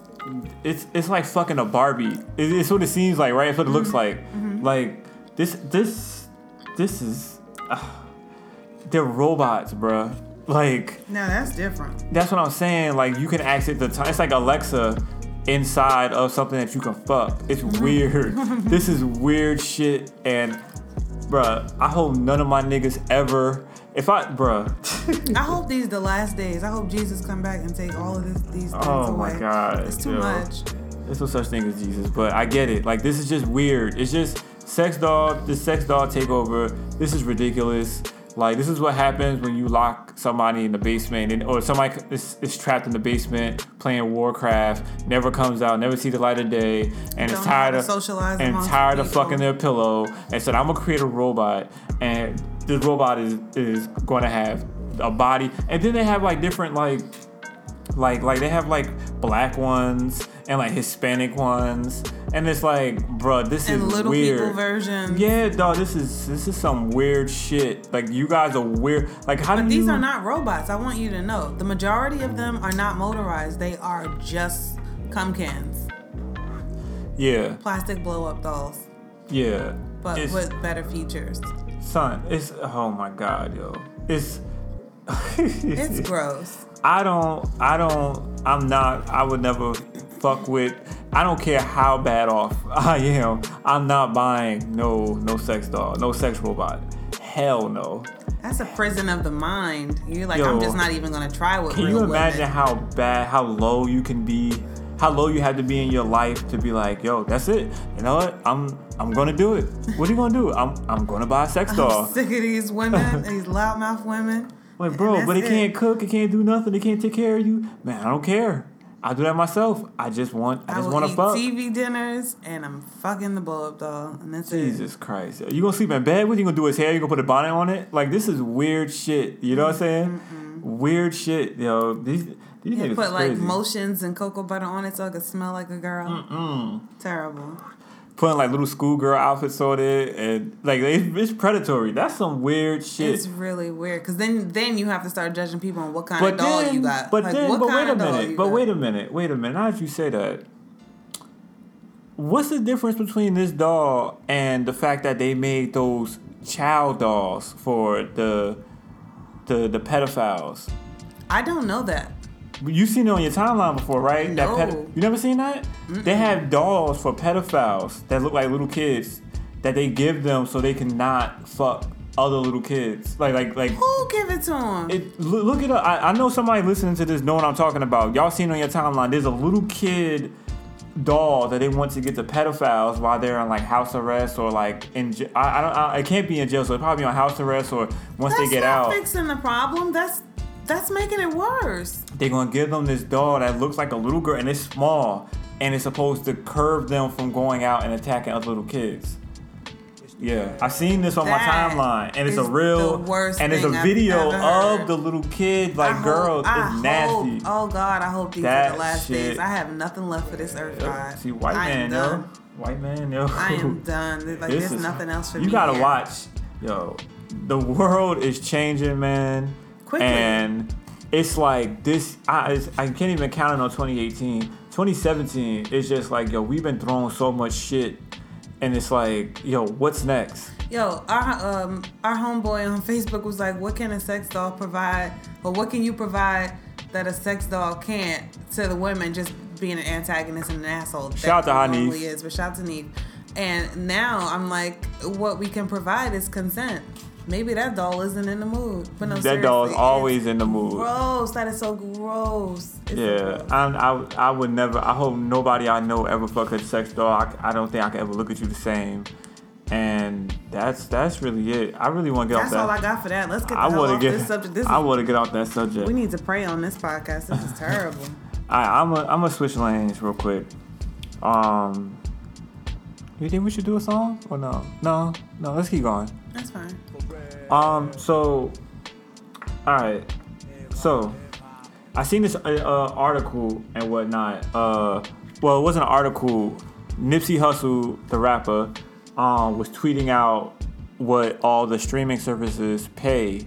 It's it's like fucking a Barbie. It, it's what it seems like, right? It's what it Mm-hmm. looks like. Like this this this is. Uh, they're robots, bruh. Like No, that's different. that's what I'm saying. Like you can it the time. It's like Alexa inside of something that you can fuck. It's weird. [laughs] this is weird shit. And bruh, I hope none of my niggas ever. If I, bruh, I hope these the last days. I hope Jesus come back and take all of this, these things Oh away. my God, it's too yo. much. there's no such thing as Jesus. But I get it. Like this is just weird. It's just sex doll. This sex doll takeover. This is ridiculous. Like this is what happens when you lock somebody in the basement, and, or somebody is, is trapped in the basement playing Warcraft, never comes out, never see the light of day, and Don't is tired of to socialize and tired of fucking their pillow, and said, "I'm gonna create a robot, and this robot is is going to have a body." And then they have like different like like like they have like black ones and like Hispanic ones, and it's like, bruh, this And is little weird. people version. Yeah, dog, this is this is some weird shit. Like you guys are weird. Like how But do these you? are not robots. I want you to know. The majority of them are not motorized. They are just cum cans, Yeah, plastic blow up dolls, yeah. but it's, with better features. Son, it's oh my god, yo, it's. [laughs] It's gross. I don't, I don't, I'm not, I would never fuck with, I don't care how bad off [laughs] I am, I'm not buying no, no sex doll, no sex robot. Hell no. That's a prison of the mind. You're like, Yo, I'm just not even gonna try with Can you imagine women. how bad, how low you can be, how low you had to be in your life to be like, yo, that's it. You know what? I'm, I'm gonna do it. What are you gonna do? I'm, I'm gonna buy a sex doll. I'm [laughs] sick of these women, [laughs] these loudmouth women. Like, bro, but that's it can't cook, it can't do nothing, it can't take care of you. Man, I don't care. I do that myself. I just want, I I just want to fuck. TV dinners and I'm fucking the blow up doll, and that's it. Jesus Christ. You gonna sleep in bed with? You gonna do his hair? You gonna put a bonnet on it? Like this is weird shit. You know what I'm saying? Weird shit, yo. These these Yeah, put like motions and cocoa butter on it so it could smell like a girl. Terrible. Putting like little schoolgirl outfits on it, and like it, it's predatory. That's some weird shit. It's really weird because then then you have to start judging people on what kind but of doll then, you got. but like, then, but wait a minute. But got? wait a minute. Wait a minute. Now that you say that, what's the difference between this doll and the fact that they made those child dolls for the the the pedophiles? I don't know that. You've seen it on your timeline before, right? That No. you never seen that? They have dolls for pedophiles that look like little kids that they give them so they cannot fuck other little kids. Like like like Who give it to them? it, look, look it up. I, I know somebody listening to this know what I'm talking about. Y'all seen on your timeline. There's a little kid doll that they want to get to pedophiles while they're on like house arrest or like in. j- I, I don't. I, it can't be in jail, so it probably be on house arrest or once that's they get not out. fixing the problem. That's that's making it worse. They're gonna give them this doll that looks like a little girl and it's small and it's supposed to curb them from going out and attacking other little kids. Yeah, I've seen this on That my timeline, and it's a real, the worst and it's a video of the little kid, like hope- girl, I it's nasty. Hope, oh God, I hope these are the last shit- days. I have nothing left for this earth, God. See, white I man, yo, white man, yo. I am [laughs] done. Like This there's is- nothing else for you me. You gotta here. watch, yo. The world is changing, man. Quickly. And it's like this. I it's, I can't even count it on 2018. 2017 is just like, yo, we've been throwing so much shit, and it's like, yo, what's next? Yo, our um our homeboy on Facebook was like, "What can a sex doll provide, or what can you provide that a sex doll can't?" To the women, just being an antagonist and an asshole. Shout out to That Hanif. is, but shout out to Neve. And now I'm like, what we can provide is consent. Maybe that doll isn't in the mood. But no, that doll is always in the mood. Gross. That is so gross. It's so Yeah, gross. I, I would never. I hope nobody I know ever fuck a sex doll. I, I don't think I can ever look at you the same. And that's that's really it. I really want to get That's off that. That's all. I got for that. Let's get I off get. this subject. This I want to get off that subject. we need to pray on this podcast. This is terrible. [laughs] I, I'm a, I'm gonna switch lanes real quick. Um, you think we should do a song or no? No, no. Let's keep going. That's fine. Um, so, all right. So, I seen this uh, uh, article and whatnot. Uh, well, it wasn't an article. Nipsey Hussle, the rapper, um, was tweeting out what all the streaming services pay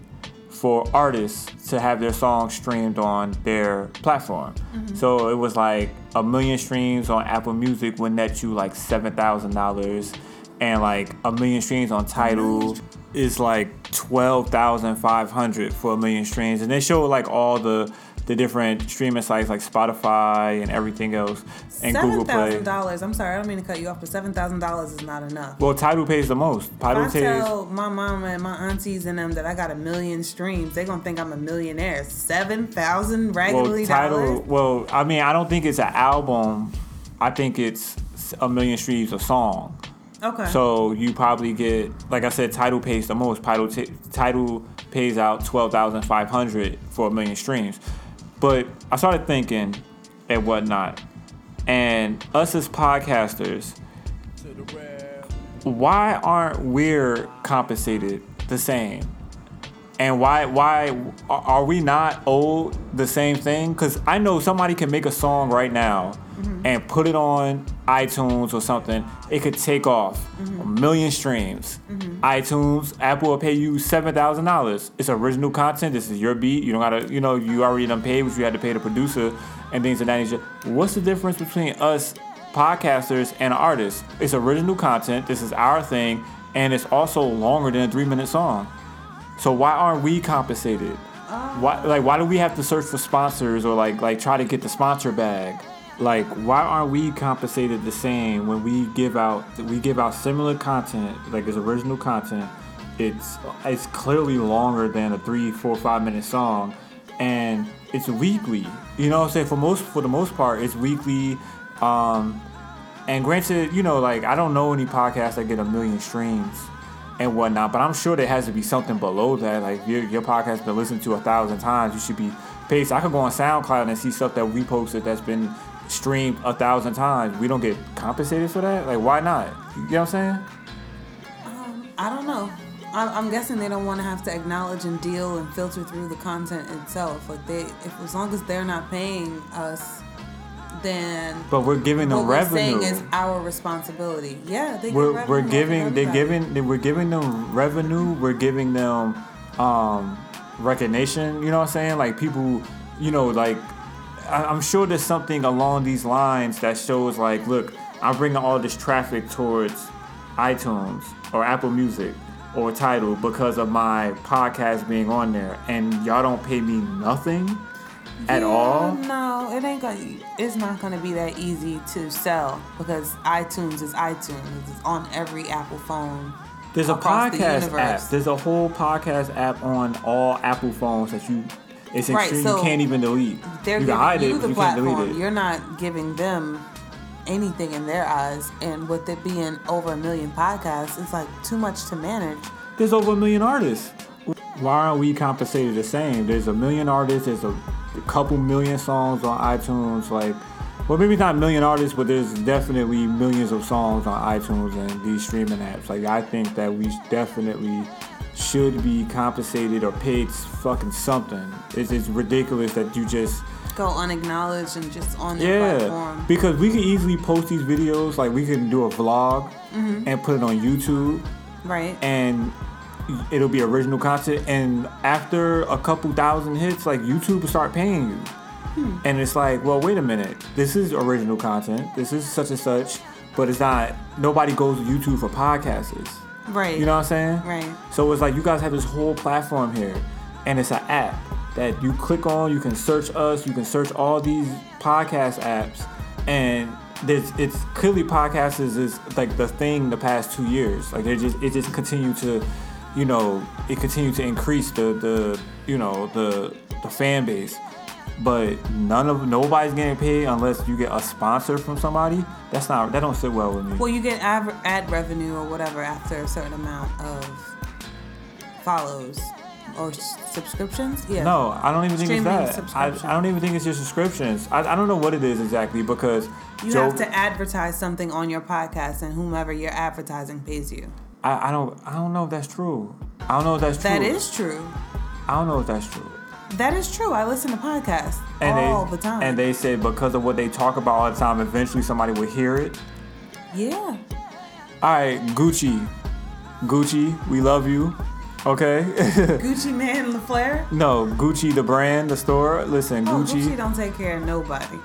for artists to have their songs streamed on their platform. So it was like a million streams on Apple Music would net you like seven thousand dollars, and like a million streams on Tidal is like twelve thousand five hundred for a million streams, and they show like all the the different streaming sites like Spotify and everything else, and Seven Google Play. thousand dollars. I'm sorry, I don't mean to cut you off, but seven thousand dollars is not enough. Well, Tidal pays the most. Tidal If I pays. tell my mama and my aunties and them that I got a million streams, they gonna think I'm a millionaire. Seven thousand Well, raggedy Tidal. dollars. Well, I mean, I don't think it's an album. I think it's a million streams a song. Okay. So you probably get, like I said, Tidal pays the most. Tidal t- Tidal pays out twelve thousand five hundred for a million streams. But I started thinking and whatnot, and us as podcasters, why aren't we compensated the same? And why why are are we not owed the same thing? Because I know somebody can make a song right now Mm-hmm. and put it on iTunes or something. It could take off mm-hmm. a million streams. Mm-hmm. iTunes, Apple will pay you seven thousand dollars. It's original content. This is your beat. You don't gotta, you know, you already done paid which you had to pay the producer and things of that nature. What's the difference between us podcasters and artists? It's original content. This is our thing, and it's also longer than a three minute song. So why aren't we compensated? Why oh. like why do we have to search for sponsors or like like try to get the sponsor bag? Like why aren't we compensated the same when we give out we give out similar content like it's original content? It's it's clearly longer than a three, four, five minute song, and it's weekly. You know what I'm saying? For most for the most part, it's weekly. Um, and granted, you know, like I don't know any podcasts that get a million streams and whatnot, but I'm sure there has to be something below that. Like your your podcast been listened to a thousand times, you should be paid. I could go on SoundCloud and see stuff that we posted that's been streamed a thousand times. We don't get compensated for that. Like why not? You know what I'm saying? I don't know. I'm, I'm guessing they don't want to have to acknowledge and deal and filter through the content itself. Like they, if as long as they're not paying us, then But we're giving them what we're saying is our responsibility. Yeah, they we're, revenue we're giving they're giving we're giving them revenue we're giving them um recognition you know what i'm saying like people you know like i'm sure there's something along these lines that shows like look i'm bringing all this traffic towards itunes or apple music or Tidal because of my podcast being on there and y'all don't pay me nothing at Yeah, all No, it ain't gonna. It's not gonna be that easy to sell because iTunes is iTunes. It's on every Apple phone. There's a across the podcast app. There's a whole podcast app on all Apple phones that you it's Right, extreme, so you can't even delete. They're you giving can hide you it, the but you can't platform. delete it. You're not giving them anything in their eyes, and with it being over a million podcasts, it's like too much to manage. There's over a million artists. Why aren't we compensated the same? There's a million artists. There's a couple million songs on iTunes. Like, well, maybe not a million artists, but there's definitely millions of songs on iTunes and these streaming apps. Like, I think that we definitely should be compensated or paid fucking something. It's, it's ridiculous that you just Go unacknowledged and just on the Yeah, platform. because we can easily post these videos. Like we can do a vlog Mm-hmm. and put it on YouTube, Right. and it'll be original content. And after a couple thousand hits, like YouTube will start paying you. Hmm. And it's like, well, wait a minute. This is original content. This is such and such, but it's not. Nobody goes to YouTube for podcasters. Right. You know what I'm saying? Right. So it's like you guys have this whole platform here, and it's an app that you click on. You can search us. You can search all these podcast apps, and there's it's clearly podcasts is, is like the thing the past two years. Like they just it just continued to, you know, it continued to increase the the you know the the fan base. But none of nobody's getting paid unless you get a sponsor from somebody. That's not that don't sit well with me. Well, you get ad, ad revenue or whatever after a certain amount of follows or subscriptions. Yeah. No, I don't even think it's Streaming that. I. I don't even think it's your subscriptions. I, I don't know what it is exactly because You Joe, have to advertise something on your podcast, and whomever you're advertising pays you. I, I don't I don't know if that's true. I don't know if that's true. That is true. I don't know if that's true. That is true. I listen to podcasts And all they the time. and they say because of what they talk about all the time, eventually somebody will hear it. yeah. All right, Gucci, Gucci, we love you. Okay. [laughs] Gucci Mane LaFleur. no, Gucci the brand, the store. Listen, Oh, Gucci. Gucci. don't take care of nobody.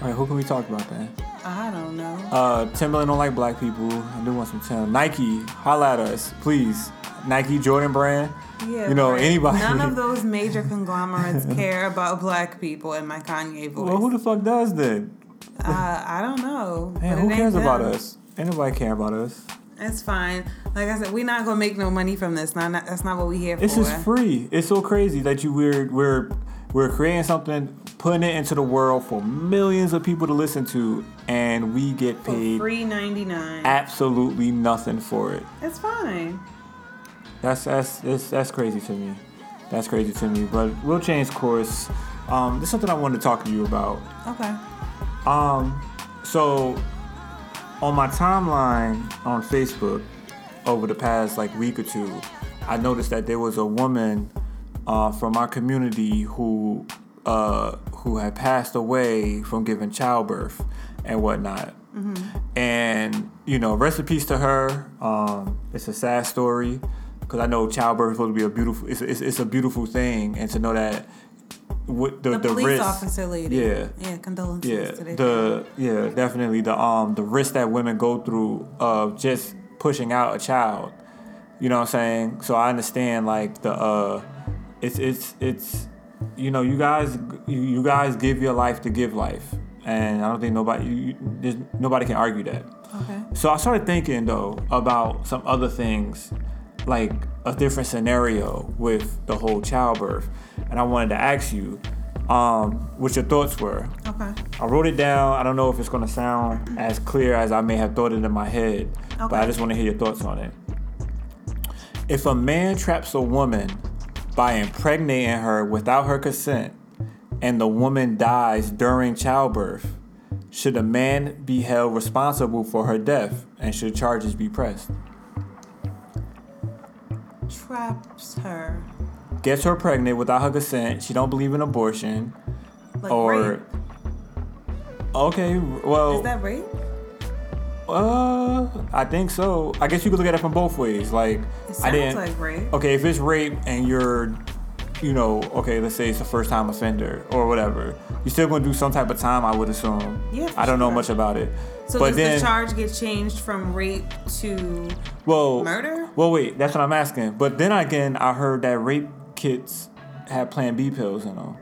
All right, who can we talk about then? I don't know. Uh, Timberland don't like black people. I do want some Tim. Nike, holla at us, please. Nike, Jordan brand. Yeah, you know right. anybody. None of [laughs] those major conglomerates care about black people in my Kanye voice. Well, who the fuck does then? uh, I don't know. Man, who cares about them. us? Anybody care about us. It's fine. Like I said, we're not gonna make no money from this. Not, not that's not what we here this for. just free. It's so crazy that you we're we're we're creating something, putting it into the world for millions of people to listen to, and we get For paid free ninety nine. absolutely nothing for it. It's fine. That's that's that's, that's crazy to me. That's crazy to me. But we'll change course. Um, this is something I wanted to talk to you about. Okay. Um, so on my timeline on Facebook over the past like week or two, I noticed that there was a woman uh, from our community who uh, who had passed away from giving childbirth and whatnot. And you know, rest in peace to her. Um, it's a sad story because I know childbirth is supposed to be a beautiful. It's, it's, it's a beautiful thing, and to know that with the The, the, police risk, officer lady. yeah, Yeah. Condolences yeah, the yeah, definitely the um the risk that women go through of just pushing out a child. You know what I'm saying? So I understand like the uh it's it's it's you know, you guys you, guys give your life to give life. And I don't think nobody you, nobody can argue that. Okay. So I started thinking though about some other things, like a different scenario with the whole childbirth, and I wanted to ask you um, what your thoughts were. Okay. I wrote it down. I don't know if it's gonna sound as clear as I may have thought it in my head, but I just want to hear your thoughts on it. If a man traps a woman by impregnating her without her consent, and the woman dies during childbirth, should a man be held responsible for her death, and should charges be pressed? Traps her. Gets her pregnant without her consent. She don't believe in abortion, Like or rape. okay, well, Is that rape? Uh, I think so. I guess you could look at it from both ways. Like, It I didn't. like rape. Okay, if it's rape and you're, you know, okay, let's say it's a first time offender or whatever, you're still gonna do some type of time, I would assume. Yeah, I don't know much about it. So but does then, the charge get changed from rape to well, murder? Well, wait, that's what I'm asking. But then again, I heard that rape kits have Plan B pills in them,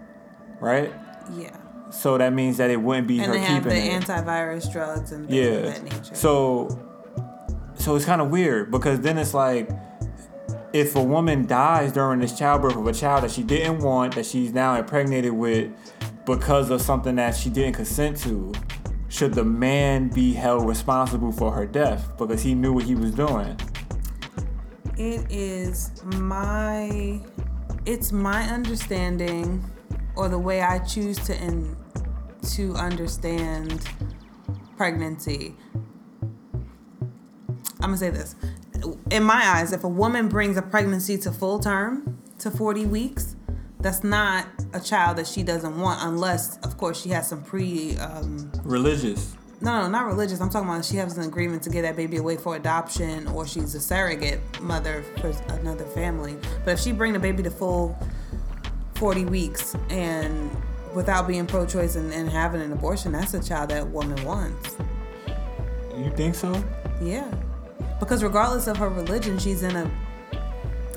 right? yeah? So that means that it wouldn't be And her they have the it. antivirus drugs and things yeah. of that nature. So, so it's kind of weird because then it's like, if a woman dies during this childbirth of a child that she didn't want, that she's now impregnated with, because of something that she didn't consent to, should the man be held responsible for her death because he knew what he was doing? It is my it's my understanding or the way I choose to in, to understand pregnancy. I'm going to say this. In my eyes, if a woman brings a pregnancy to full term, to 40 weeks, that's not a child that she doesn't want unless of course she has some pre um, Religious. no, no, not religious. I'm talking about she has an agreement to get that baby away for adoption, or she's a surrogate mother for another family. But if she bring the baby to full 40 weeks and without being pro-choice and, and having an abortion, that's a child that woman wants. You think so? Yeah, because regardless of her religion, she's in a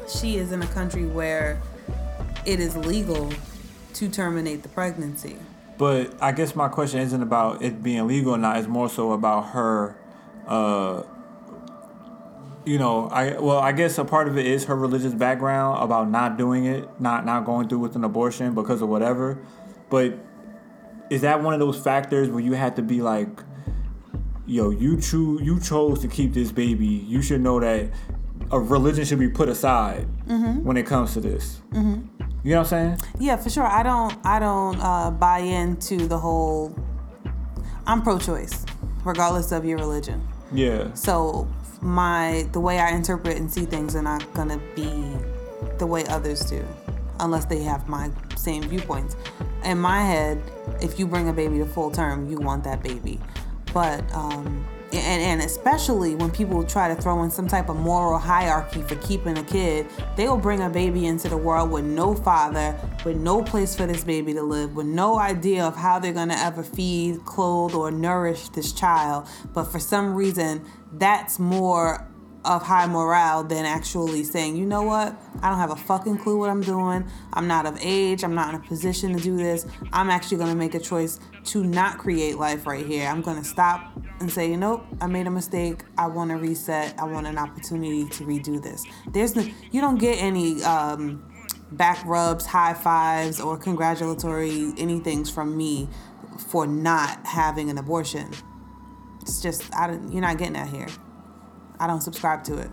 she is in a country where it is legal to terminate the pregnancy. But I guess my question isn't about it being legal or not. It's more so about her. Uh, you know, I well, I guess a part of it is her religious background about not doing it, not not going through with an abortion because of whatever. But is that one of those factors where you have to be like, yo, you choose, you chose to keep this baby. You should know that a religion should be put aside when it comes to this. Mm-hmm. You know what I'm saying? Yeah, for sure. I don't I don't uh, buy into the whole I'm pro-choice, regardless of your religion. Yeah. So my the way I interpret and see things are not gonna be the way others do, unless they have my same viewpoints. In my head, if you bring a baby to full term, you want that baby. But um, and, and especially when people try to throw in some type of moral hierarchy for keeping a kid, they will bring a baby into the world with no father, with no place for this baby to live, with no idea of how they're gonna ever feed, clothe, or nourish this child. But for some reason, that's more of high morale than actually saying, you know what, I don't have a fucking clue what I'm doing. I'm not of age. I'm not in a position to do this. I'm actually gonna make a choice to not create life right here. I'm gonna stop and say, nope, I made a mistake. I want to reset. I want an opportunity to redo this. There's no, you don't get any um, back rubs, high fives, or congratulatory anything's from me for not having an abortion. It's just I don't, you're not getting that here. I don't subscribe to it.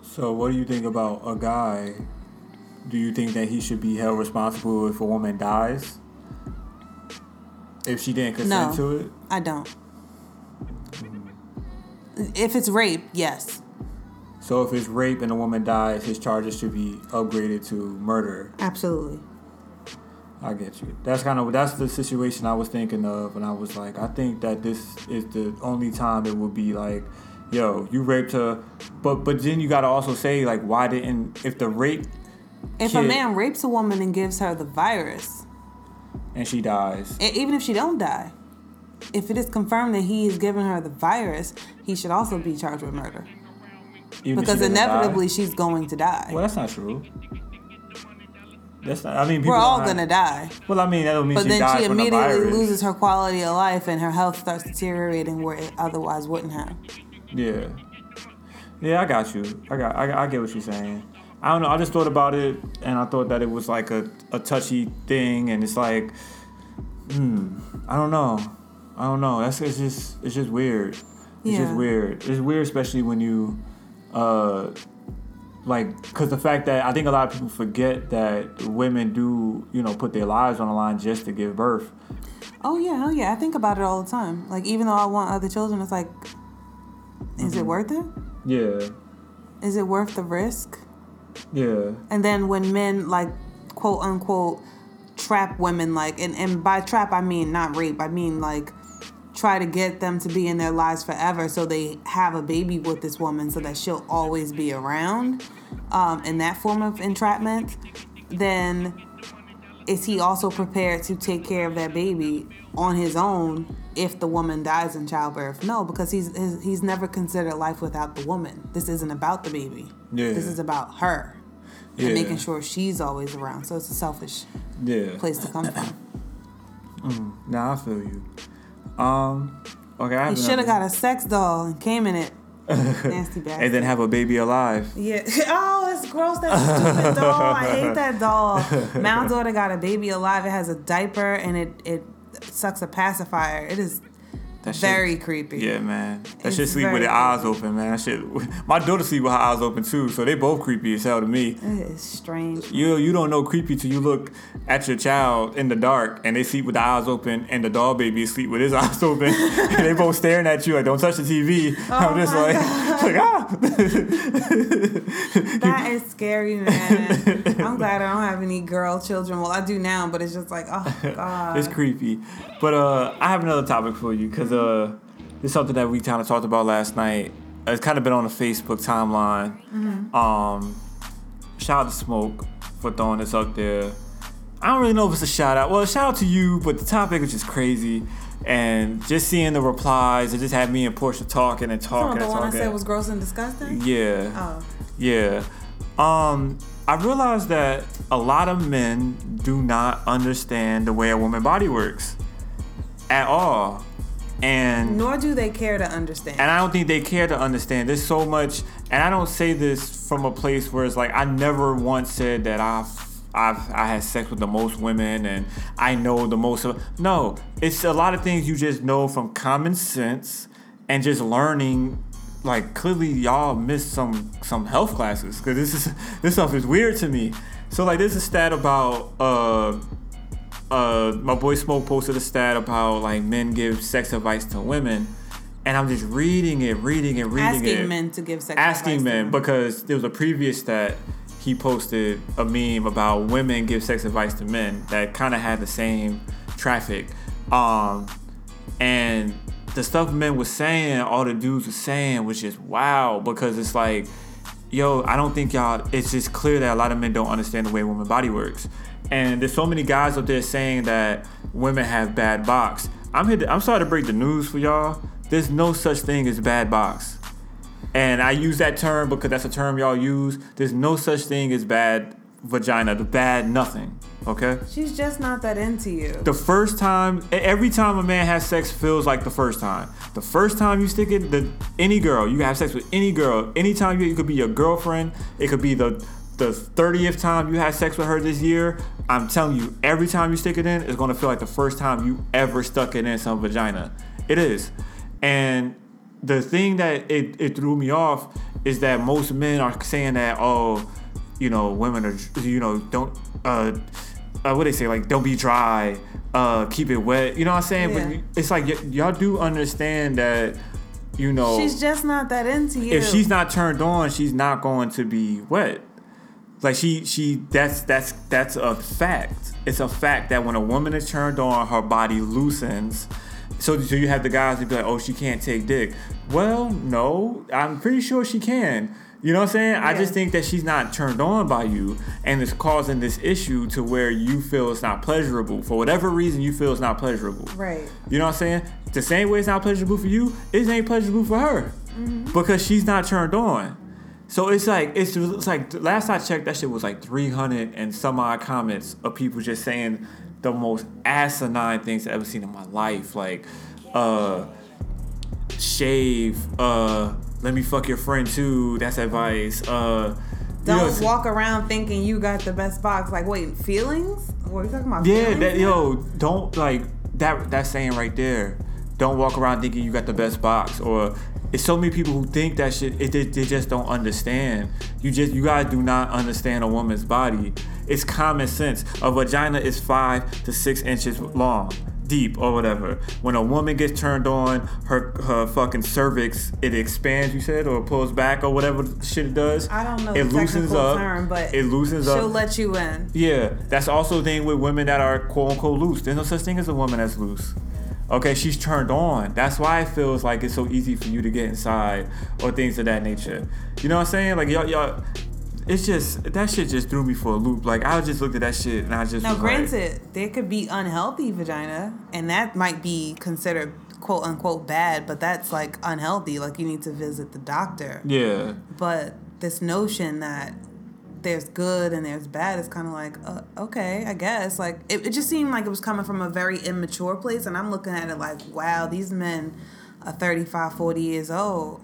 So, what do you think about a guy? Do you think that he should be held responsible if a woman dies? If she didn't consent No. to it? I don't. If it's rape, yes, So, if it's rape and a woman dies, his charges should be upgraded to murder. absolutely. I get you. That's kind of that's the situation I was thinking of, and I was like, I think that this is the only time it would be like, yo, you raped her, but but then you got to also say like, why didn't if the rape If a man rapes a woman and gives her the virus, and she dies, e- even if she don't die, if it is confirmed that he is giving her the virus, he should also be charged with murder even because she doesn't die? inevitably she's going to die. Well, that's not true. That's not. I mean, people We're all gonna die, Well, I mean, that don't mean but she then dies she immediately loses her quality of life and her health starts deteriorating where it otherwise wouldn't have. Yeah. Yeah, I got you. I got. I, I get what you're saying. I don't know. I just thought about it, and I thought that it was like a, a touchy thing, and it's like, hmm. I don't know. I don't know. That's it's just it's just weird. It's Yeah. just weird. It's weird, especially when you, uh, like, because the fact that I think a lot of people forget that women do, you know, put their lives on the line just to give birth. Oh yeah, oh yeah. I think about it all the time. Like even though I want other children, it's like, is Mm-hmm. it worth it? Yeah. Is it worth the risk? Yeah. And then when men like quote unquote trap women like and, and by trap I mean not rape, I mean like try to get them to be in their lives forever so they have a baby with this woman so that she'll always be around um, in that form of entrapment, then is he also prepared to take care of that baby on his own if the woman dies in childbirth? No, because he's he's, he's never considered life without the woman. This isn't about the baby. Yeah. This is about her Yeah. and making sure she's always around. So it's a selfish Yeah. place to come from. Now I feel you. Um, okay, I He should have got a sex doll and came in it. [laughs] Nasty bastard. and then have a baby alive. Yeah. [laughs] Oh, it's gross. That stupid [laughs] doll. I hate that doll. My daughter got a baby alive. It has a diaper and it it sucks a pacifier. It is That shit- very creepy. Yeah, man. That It's shit sleep with very their eyes open, man. That shit. My daughter sleep with her eyes open too, so they both creepy as hell to me. It is strange. You you don't know creepy till you look at your child in the dark and they sleep with the eyes open and the doll baby sleep with his [laughs] eyes open and they both staring at you like don't touch the TV. I'm just Oh my like, [laughs] like ah. Is scary, man. [laughs] I'm glad I don't have any girl children. Well, I do now, but it's just like, oh [laughs] god. It's creepy. But uh, I have another topic for you because uh, it's something that we kind of talked about last night. It's kind of been on the Facebook timeline. Um, shout out to Smoke for throwing this up there. I don't really know if it's a shout out. Well, a shout out to you, but the topic is just crazy. And just seeing the replies, it just had me and Portia talking and talking the and one I said was gross and disgusting. yeah. Oh, Yeah. Um, I realized that a lot of men do not understand the way a woman body works at all. And nor do they care to understand. and I don't think they care to understand. There's so much and I don't say this from a place where it's like I never once said that I've I've I had sex with the most women and I know the most of no. It's a lot of things you just know from common sense and just learning like clearly y'all missed some some health classes because this is [laughs] this stuff is weird to me. So like there's a stat about uh uh my boy Smoke posted a stat about like men give sex advice to women and I'm just reading it, reading it, reading asking it. Asking men to give sex asking advice to men because there was a previous stat he posted a meme about women give sex advice to men that kind of had the same traffic um and the stuff men was saying, all the dudes were saying was just wow because it's like, yo, I don't think y'all. It's just clear that a lot of men don't understand the way woman body works, and there's so many guys out there saying that women have bad box. I'm here. To, I'm sorry to break the news for y'all. There's no such thing as bad box. And I use that term because that's a term y'all use. There's no such thing as bad vagina, the bad nothing. Okay? She's just not that into you. The first time, every time a man has sex feels like the first time. The first time you stick it, the any girl, you have sex with any girl. Anytime you, it could be your girlfriend. It could be the the 30th time you had sex with her this year. I'm telling you, every time you stick it in, it's gonna feel like the first time you ever stuck it in some vagina. It is. And the thing that it, it threw me off is that most men are saying that, oh, you know, women are, you know, don't, uh, uh what they say, like, don't be dry, uh, keep it wet. You know what I'm saying? Yeah. But it's like, y- y'all do understand that, you know, She's just not that into you. if she's not turned on, she's not going to be wet. Like she she that's that's that's a fact. It's a fact that when a woman is turned on, her body loosens. So, so you have the guys who be like, oh, she can't take dick. Well, no, I'm pretty sure she can. You know what I'm saying? I just think that she's not turned on by you, and it's causing this issue to where you feel it's not pleasurable for whatever reason. You feel it's not pleasurable. Right. You know what I'm saying? The same way it's not pleasurable for you, it ain't pleasurable for her because she's not turned on. So it's like it's, it's like last I checked, that shit was like 300 and some odd comments of people just saying the most asinine things I've ever seen in my life, like uh, shave, uh, let me fuck your friend too. That's advice. Uh, you Don't it's- walk around thinking you got the best box. Like, wait, feelings? What are you talking about? Yeah, that yo, don't like that that saying right there. Don't walk around thinking you got the best box or it's so many people who think that shit it, they, they just don't understand. You just you guys do not understand a woman's body. It's common sense. A vagina is 5 to 6 inches long. Deep or whatever. When a woman gets turned on, her her fucking cervix it expands. You said or pulls back or whatever shit it does. I don't know It loosens up. term, but it loosens she'll up. let you in. Yeah, that's also the thing with women that are quote unquote loose. There's no such thing as a woman that's loose. Okay, she's turned on. That's why it feels like it's so easy for you to get inside or things of that nature. You know what I'm saying? Like y'all, y'all. It's just that shit just threw me for a loop. Like I just looked at that shit and I just Now, was like, granted, there could be unhealthy vagina, and that might be considered quote unquote bad, but that's like unhealthy. Like you need to visit the doctor. yeah, But this notion that there's good and there's bad is kind of like, uh, okay, I guess. Like it, it just seemed like it was coming from a very immature place, and I'm looking at it like, wow, these men are 35, 40 years old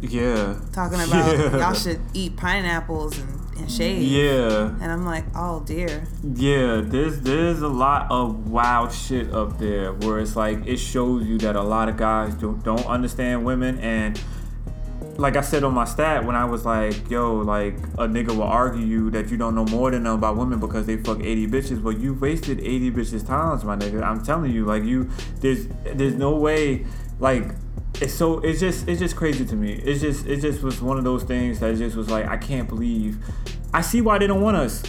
yeah, talking [laughs] about Yeah. y'all should eat pineapples and, and shave. yeah. And I'm like, oh dear. Yeah, there's there's a lot of wild shit up there where it's like it shows you that a lot of guys don't don't understand women and like I said on my stat when I was like, yo, like a nigga will argue you that you don't know more than them about women because they fuck 80 bitches, but you wasted 80 bitches times, my nigga. I'm telling you, like you there's there's no way like it's so it's just it's just crazy to me. It's just it just was one of those things that just was like I can't believe I see why they don't want us.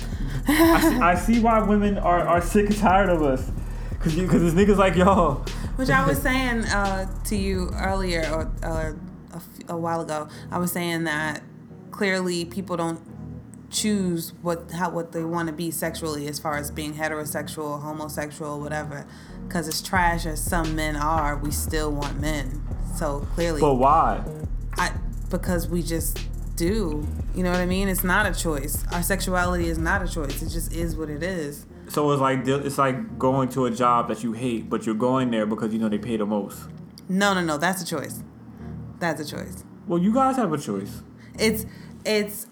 I see, I see why women are, are sick and tired of us. Cause you, cause it's niggas like y'all. Which I was saying uh, to you earlier or, or a, a while ago. I was saying that clearly people don't choose what how what they want to be sexually as far as being heterosexual, homosexual, whatever. Because as trash as some men are, we still want men. So clearly, But why? I because we just do. You know what I mean? It's not a choice. Our sexuality is not a choice. It just is what it is. So it's like it's like going to a job that you hate, but you're going there because you know they pay the most. No, no, no. That's a choice. That's a choice. Well, you guys have a choice. It's it's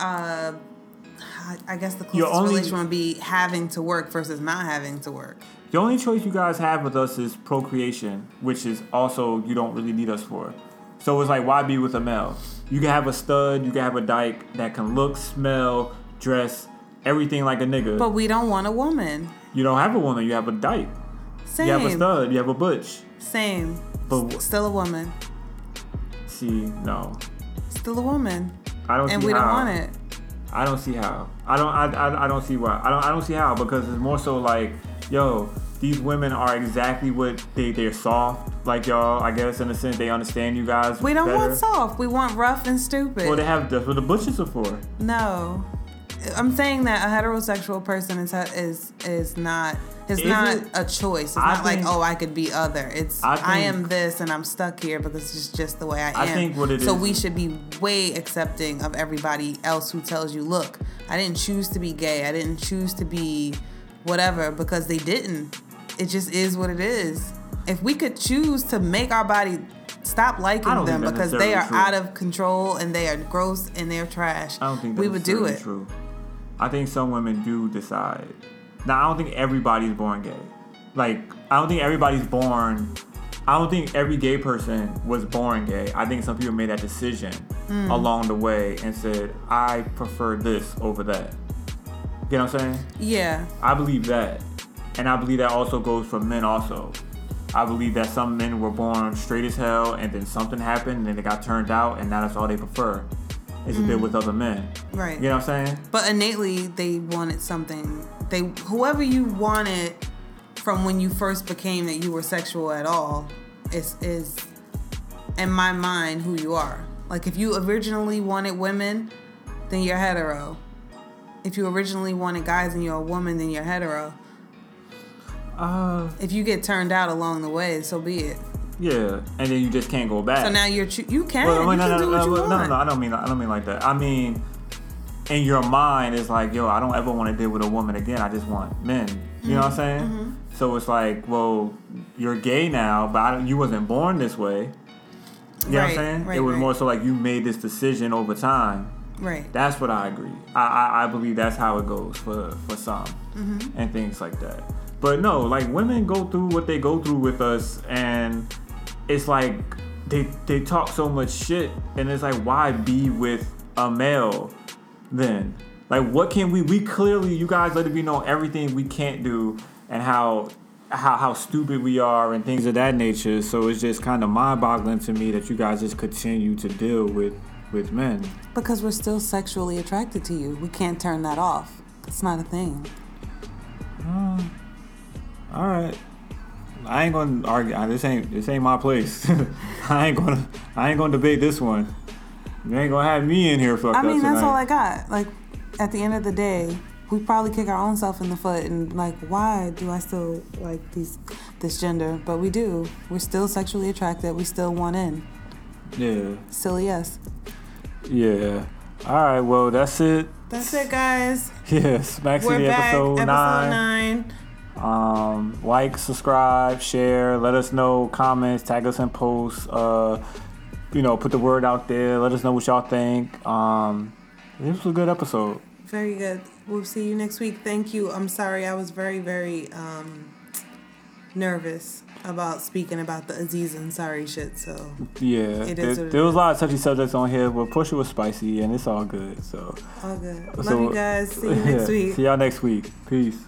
uh I- guess the closest only- relation would be having to work versus not having to work. The only choice you guys have with us is procreation, which is also you don't really need us for. So it's like why be with a male? You can have a stud, you can have a dyke that can look, smell, dress, everything like a nigga. But we don't want a woman. you don't have a woman, you have a dyke. Same. You have a stud, you have a butch. Same. But- St- still a woman. See, no. Still a woman. I don't And we don't want it. I don't see how. I don't. I, I, I don't see why. I don't. I don't see how because it's more so like, yo, these women are exactly what they they're soft like y'all. I guess in a sense they understand you guys. We don't better. want soft. We want rough and stupid. Well, they have that's what the butches are for. no, I'm saying that a heterosexual person is is is not. It's Is not it? a choice. It's I not like oh I could be other. It's I I, am this and I'm stuck here because it's just the way I am. I think what it so is- we should be way accepting of everybody else who tells you, look, I didn't choose to be gay. I didn't choose to be whatever because they didn't. It just is what it is. If we could choose to make our body stop liking them because they are necessarily out of control and they are gross and they're trash, I don't think we would do it. True. I think some women do decide. Now I don't think everybody's born gay. Like I don't think everybody's born. I don't think every gay person was born gay. I think some people made that decision Hmm. along the way and said, "I prefer this over that." You know what I'm saying? Yeah. I believe that. And I believe that also goes for men also. I believe that some men were born straight as hell and then something happened and then they got turned out and now that's all they prefer is to be with other men. Right. You know what I'm saying? But innately, they wanted something. They whoever you wanted from when you first became that you were sexual at all is is in my mind who you are. Like if you originally wanted women, then you're hetero. If you originally wanted guys and you're a woman, then you're hetero. Uh, If you get turned out along the way, so be it. yeah. And then you just can't go back. So now you're cho- you can Well, you no, can no, do no, what you no, no, want. no, I don't mean I don't mean like that. I mean, in your mind, it's like, yo, I don't ever want to deal with a woman again. I just want men. You know what I'm saying? Mm-hmm. So it's like, well, you're gay now, but I you wasn't born this way. You know what I'm saying? right, it was right. more so like you made this decision over time. Right. That's what I agree. I, I, I believe that's how it goes for, for some Mm-hmm. and things like that. But no, like women go through what they go through with us, and it's like they they talk so much shit, and it's like why be with a male then? Like what can we? We clearly, you guys let it be known everything we can't do, and how. How, how stupid we are and things of that nature. So it's just kind of mind boggling to me that you guys just continue to deal with with men. Because we're still sexually attracted to you. We can't turn that off. It's not a thing. All right. I ain't gonna argue. uh, This ain't this ain't my place. [laughs] I ain't gonna I ain't gonna debate this one. You ain't gonna have me in here fucked I mean, that's all I got. Like, at the end of the day, we probably kick our own self in the foot and like, why do I still like these this gender? But we do. We're still sexually attracted. We still want in. yeah, Silly yes. Yeah. All right. Well, that's it. That's it, guys. [laughs] Yeah, Smack We're City back. episode, Episode nine. nine. Um, like, subscribe, share. Let us know comments. Tag us in posts. Uh, you know, put the word out there. Let us know what y'all think. Um, this was a good episode. Very good. We'll see you next week. Thank you. I'm sorry. I was very, very um, nervous about speaking about the Aziz Ansari shit. So Yeah, It there, is it there was a lot of touchy subjects on here, but Pusha was spicy, and it's all good. So, all good. Love so- you guys. See you [laughs] next yeah, week. See y'all next week. Peace.